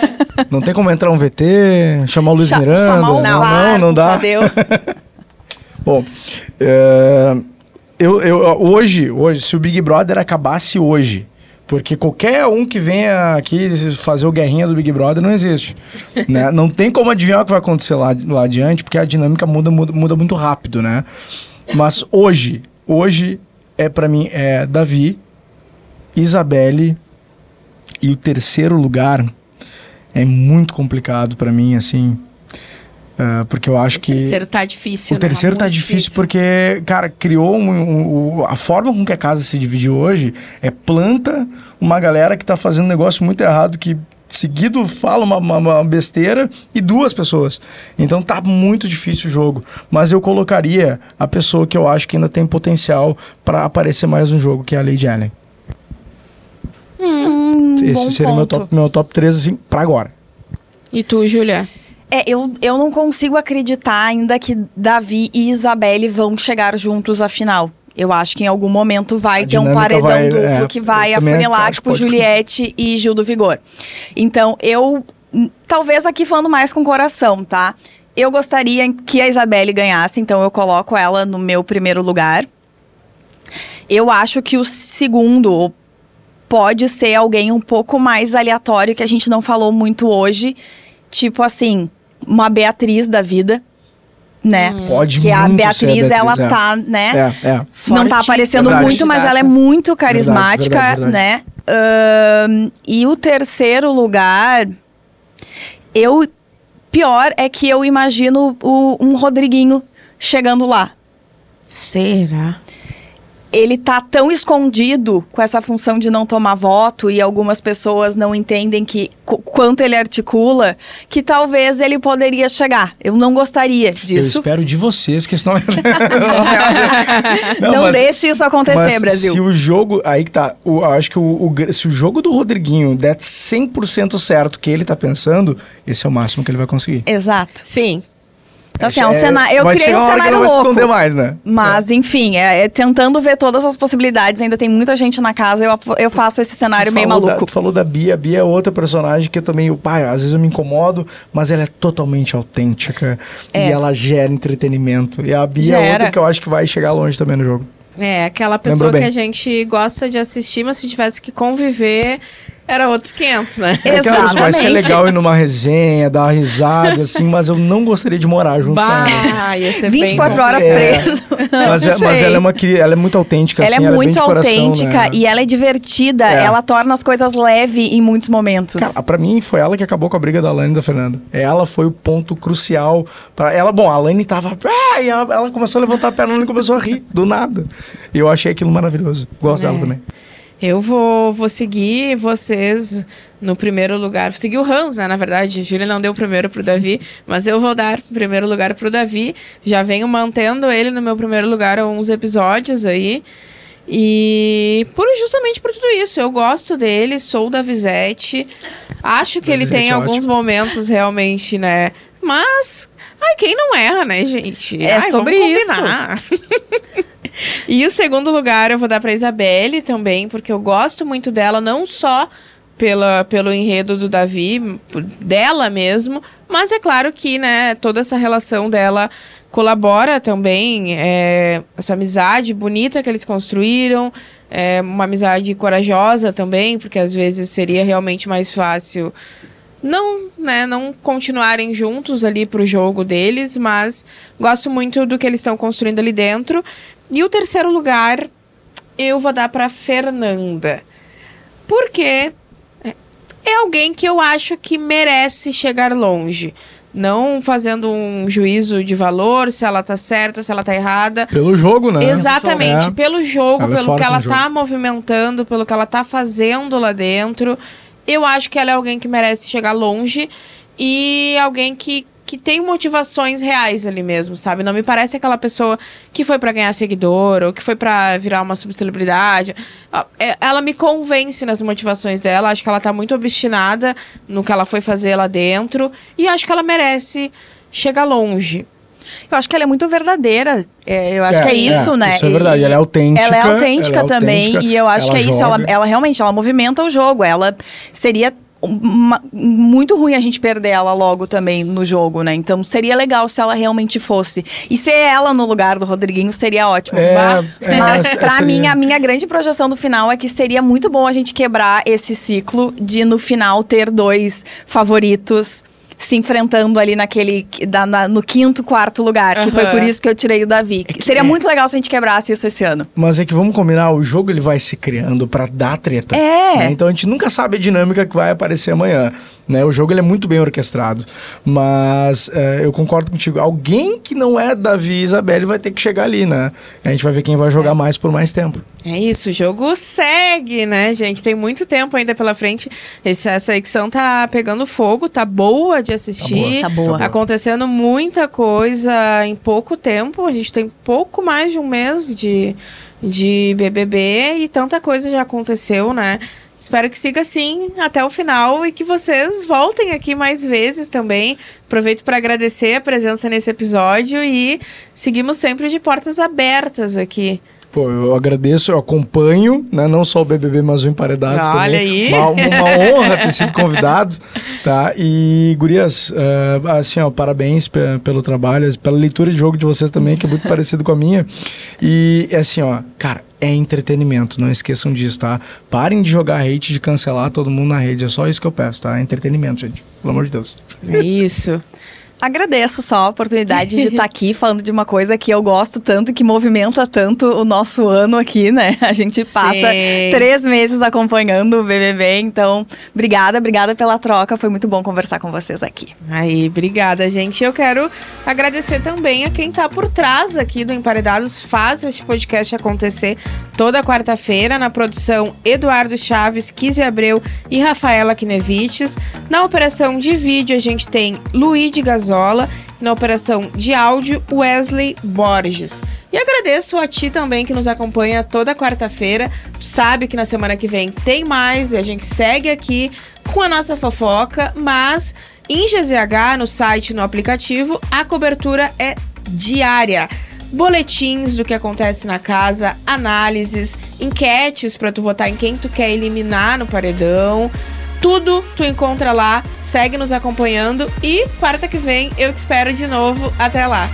não tem como entrar um VT, chamar o Luiz
Cha
Miranda?
chamar o
não, não, não dá.
Tadeu.
Bom, é, eu, eu, hoje, hoje, se o Big Brother acabasse hoje, porque qualquer um que venha aqui fazer o guerrinha do Big Brother não existe. né? Não tem como adivinhar o que vai acontecer lá, lá adiante, porque a dinâmica muda, muda, muda muito rápido, né? Mas hoje, hoje é para mim é Davi, Isabelle e o terceiro lugar é muito complicado para mim, assim. Uh, porque eu acho
o
que.
O terceiro tá difícil,
O terceiro
né?
tá difícil, difícil, porque, cara, criou um, um, um, a forma com que a casa se dividiu hoje é planta uma galera que tá fazendo um negócio muito errado, que seguido fala uma, uma, uma, besteira e duas pessoas. Então tá muito difícil o jogo. Mas eu colocaria a pessoa que eu acho que ainda tem potencial para aparecer mais no jogo, que é a Lady Allen.
Hum,
Esse seria
ponto.
meu top, meu top 3, assim, pra agora.
E tu, Julia?
É, eu, eu não consigo acreditar ainda que Davi e Isabelle vão chegar juntos à final. Eu acho que em algum momento vai
A
ter um paredão
vai-
duplo
é,
que vai
também
afunilar, tipo, Juliette e Gil do Vigor. Então, eu. Talvez aqui falando mais com coração, tá? Eu gostaria que a Isabelle ganhasse, então eu coloco ela no meu primeiro lugar. Eu acho que o segundo pode ser alguém um pouco mais aleatório que a gente não falou muito hoje. Tipo assim, uma Beatriz da vida, né?
Pode
que a Beatriz,
ser a
ela
Beatriz, é.
tá, né?
É, é.
Não tá aparecendo
Verdade.
muito, mas ela é muito carismática,
Verdade, verdade,
né? Ahn, e o terceiro lugar, eu. Pior é que eu imagino o- um Rodriguinho chegando lá.
Será?
Ele tá tão escondido com essa função de não tomar voto e algumas pessoas não entendem que qu- quanto ele articula, que talvez ele poderia chegar. Eu não gostaria
Eu
disso.
espero de vocês que isso não...
Não,
mas-
deixe isso acontecer,
Mas
Brasil.
se o jogo. Aí que tá. o- eu acho que o, o se o jogo do Rodriguinho der 100% certo que ele tá pensando, esse é o máximo que ele vai conseguir.
Exato.
Sim.
Então, assim, é um
É,
cenário. Eu
vai
criei um cenário
ela vai se
louco.
esconder mais, né?
Mas, enfim, é, é tentando ver todas as possibilidades. Ainda tem muita gente na casa, eu, eu faço esse cenário
Tu
meio
falou
maluco.
Da, tu falou da Bia. A Bia é outra personagem que eu também, o pai, às vezes eu me incomodo, mas ela é totalmente autêntica.
É.
E ela gera entretenimento. E a Bia é
Gera.
outra que eu acho que vai chegar longe também no jogo.
É, aquela pessoa que a gente gosta de assistir, mas se tivesse que conviver, era outros 500, né?
É pessoa, Vai ser
Exatamente.
legal ir numa resenha, dar uma risada, assim, mas eu não gostaria de morar junto com ela.
Bah, ia ser bem
24 horas
É.
preso.
Mas, é- mas ela é uma ela é muito autêntica,
Ela
assim,
é
bem
muito
de coração,
autêntica
né?
e ela é divertida.
É.
Ela torna as coisas leves em muitos momentos.
Cara, pra mim foi ela que acabou com a briga da Lani e da Fernanda. Ela foi o ponto crucial para ela. Bom, a Lani tava. Ah, e ela, ela começou a levantar a perna e começou a rir, do nada. E eu achei aquilo maravilhoso. Gosto
É.
dela também.
Eu vou, vou seguir vocês no primeiro lugar. Vou seguir o Hans, né? Na verdade, a Júlia não deu o primeiro pro Davi, mas eu vou dar primeiro lugar pro Davi. Já venho mantendo ele no meu primeiro lugar há uns episódios aí. E por justamente por tudo isso, eu gosto dele, sou da Visete. Acho que ele tem
é
alguns momentos realmente, né? Mas, ai, quem não erra, né, gente?
É
Ai,
sobre isso.
E o segundo lugar eu vou dar pra Isabelle também, porque eu gosto muito dela, não só pela, pelo enredo do Davi, dela mesmo, mas é claro que, né, toda essa relação dela colabora também, é, essa amizade bonita que eles construíram, é, uma amizade corajosa também, porque às vezes seria realmente mais fácil não, né, não continuarem juntos ali pro jogo deles, mas gosto muito do que eles estão construindo ali dentro. E o terceiro lugar eu vou dar pra Fernanda. Porque é alguém que eu acho que merece chegar longe. Não fazendo um juízo de valor, se ela tá certa, se ela tá errada.
Pelo jogo, né?
Exatamente,
É.
pelo jogo,
Ela é
pelo que ela
no jogo.
tá movimentando, pelo que ela tá fazendo lá dentro. Eu acho que ela é alguém que merece chegar longe e alguém que, que tem motivações reais ali mesmo, sabe? Não me parece aquela pessoa que foi pra ganhar seguidor ou que foi pra virar uma subcelebridade. Ah, é- Ela me convence nas motivações dela, acho que ela tá muito obstinada no que ela foi fazer lá dentro e acho que ela merece chegar longe.
Eu acho que ela é muito verdadeira. É, eu acho que é isso, né?
Isso é verdade.
E-
Ela é autêntica.
Ela é autêntica
ela é
também,
autêntica,
e eu acho que é isso. Ela,
joga.
ela realmente ela movimenta o jogo. Ela seria uma- muito ruim a gente perder ela logo também no jogo, né? Então seria legal se ela realmente fosse. E ser ela no lugar do Rodriguinho seria ótimo.
É,
Bah.
é,
Mas
é,
pra mim, a minha grande projeção do final é que seria muito bom a gente quebrar esse ciclo de no final ter dois favoritos. Se enfrentando ali naquele. da- na- no quinto, quarto lugar. Que foi
Aham.
por isso que eu tirei o Davi. Seria muito legal se a gente quebrasse isso esse ano.
Mas é que vamos combinar, o jogo ele vai se criando pra dar treta.
É.
né? Então a gente nunca sabe a dinâmica que vai aparecer amanhã. Né? O jogo ele é muito bem orquestrado. Mas é, eu concordo contigo. Alguém que não é Davi e Isabelle vai ter que chegar ali, né? A gente vai ver quem vai jogar mais por mais tempo.
É isso, o jogo segue, né, gente? Tem muito tempo ainda pela frente. Esse- essa edição tá pegando fogo, tá boa de assistir.
Tá boa.
Acontecendo muita coisa em pouco tempo. A gente tem pouco mais de um mês de, de BBB e tanta coisa já aconteceu, né? Espero que siga assim até o final e que vocês voltem aqui mais vezes também. Aproveito para agradecer a presença nesse episódio e seguimos sempre de portas abertas aqui.
Pô, eu agradeço, eu acompanho, né? Não só o BBB, mas o Emparedados
Olha
também.
aí.
Uma, uma honra ter sido convidados, tá? E, gurias, eh, assim, ó, parabéns pe- pelo trabalho, pela leitura de jogo de vocês também, que é muito parecido com a minha. E, é assim, ó, cara, é entretenimento, não esqueçam disso, tá? Parem de jogar hate, de cancelar todo mundo na rede, é só isso que eu peço, tá? É entretenimento, gente. Pelo amor de Deus.
É isso.
Agradeço só a oportunidade de estar tá aqui falando de uma coisa que eu gosto tanto, que movimenta tanto o nosso ano aqui, né? A gente passa Sim. três meses acompanhando o BBB, então obrigada, obrigada pela troca, foi muito bom conversar com vocês aqui.
Aí, obrigada, gente. Eu quero agradecer também a quem está por trás aqui do Emparedados, faz este podcast acontecer toda quarta-feira na produção Eduardo Chaves, Kise Abreu e Rafaela Kinevites. Na operação de vídeo a gente tem Luigi Gazola na operação de áudio Wesley Borges. E agradeço a ti também que nos acompanha toda quarta-feira. Sabe que na semana que vem tem mais e a gente segue aqui com a nossa fofoca, mas em GZH, no site, no aplicativo, a cobertura é diária boletins do que acontece na casa, análises, enquetes para tu votar em quem tu quer eliminar no paredão. Tudo tu encontra lá, segue nos acompanhando e quarta que vem eu te espero de novo. Até lá!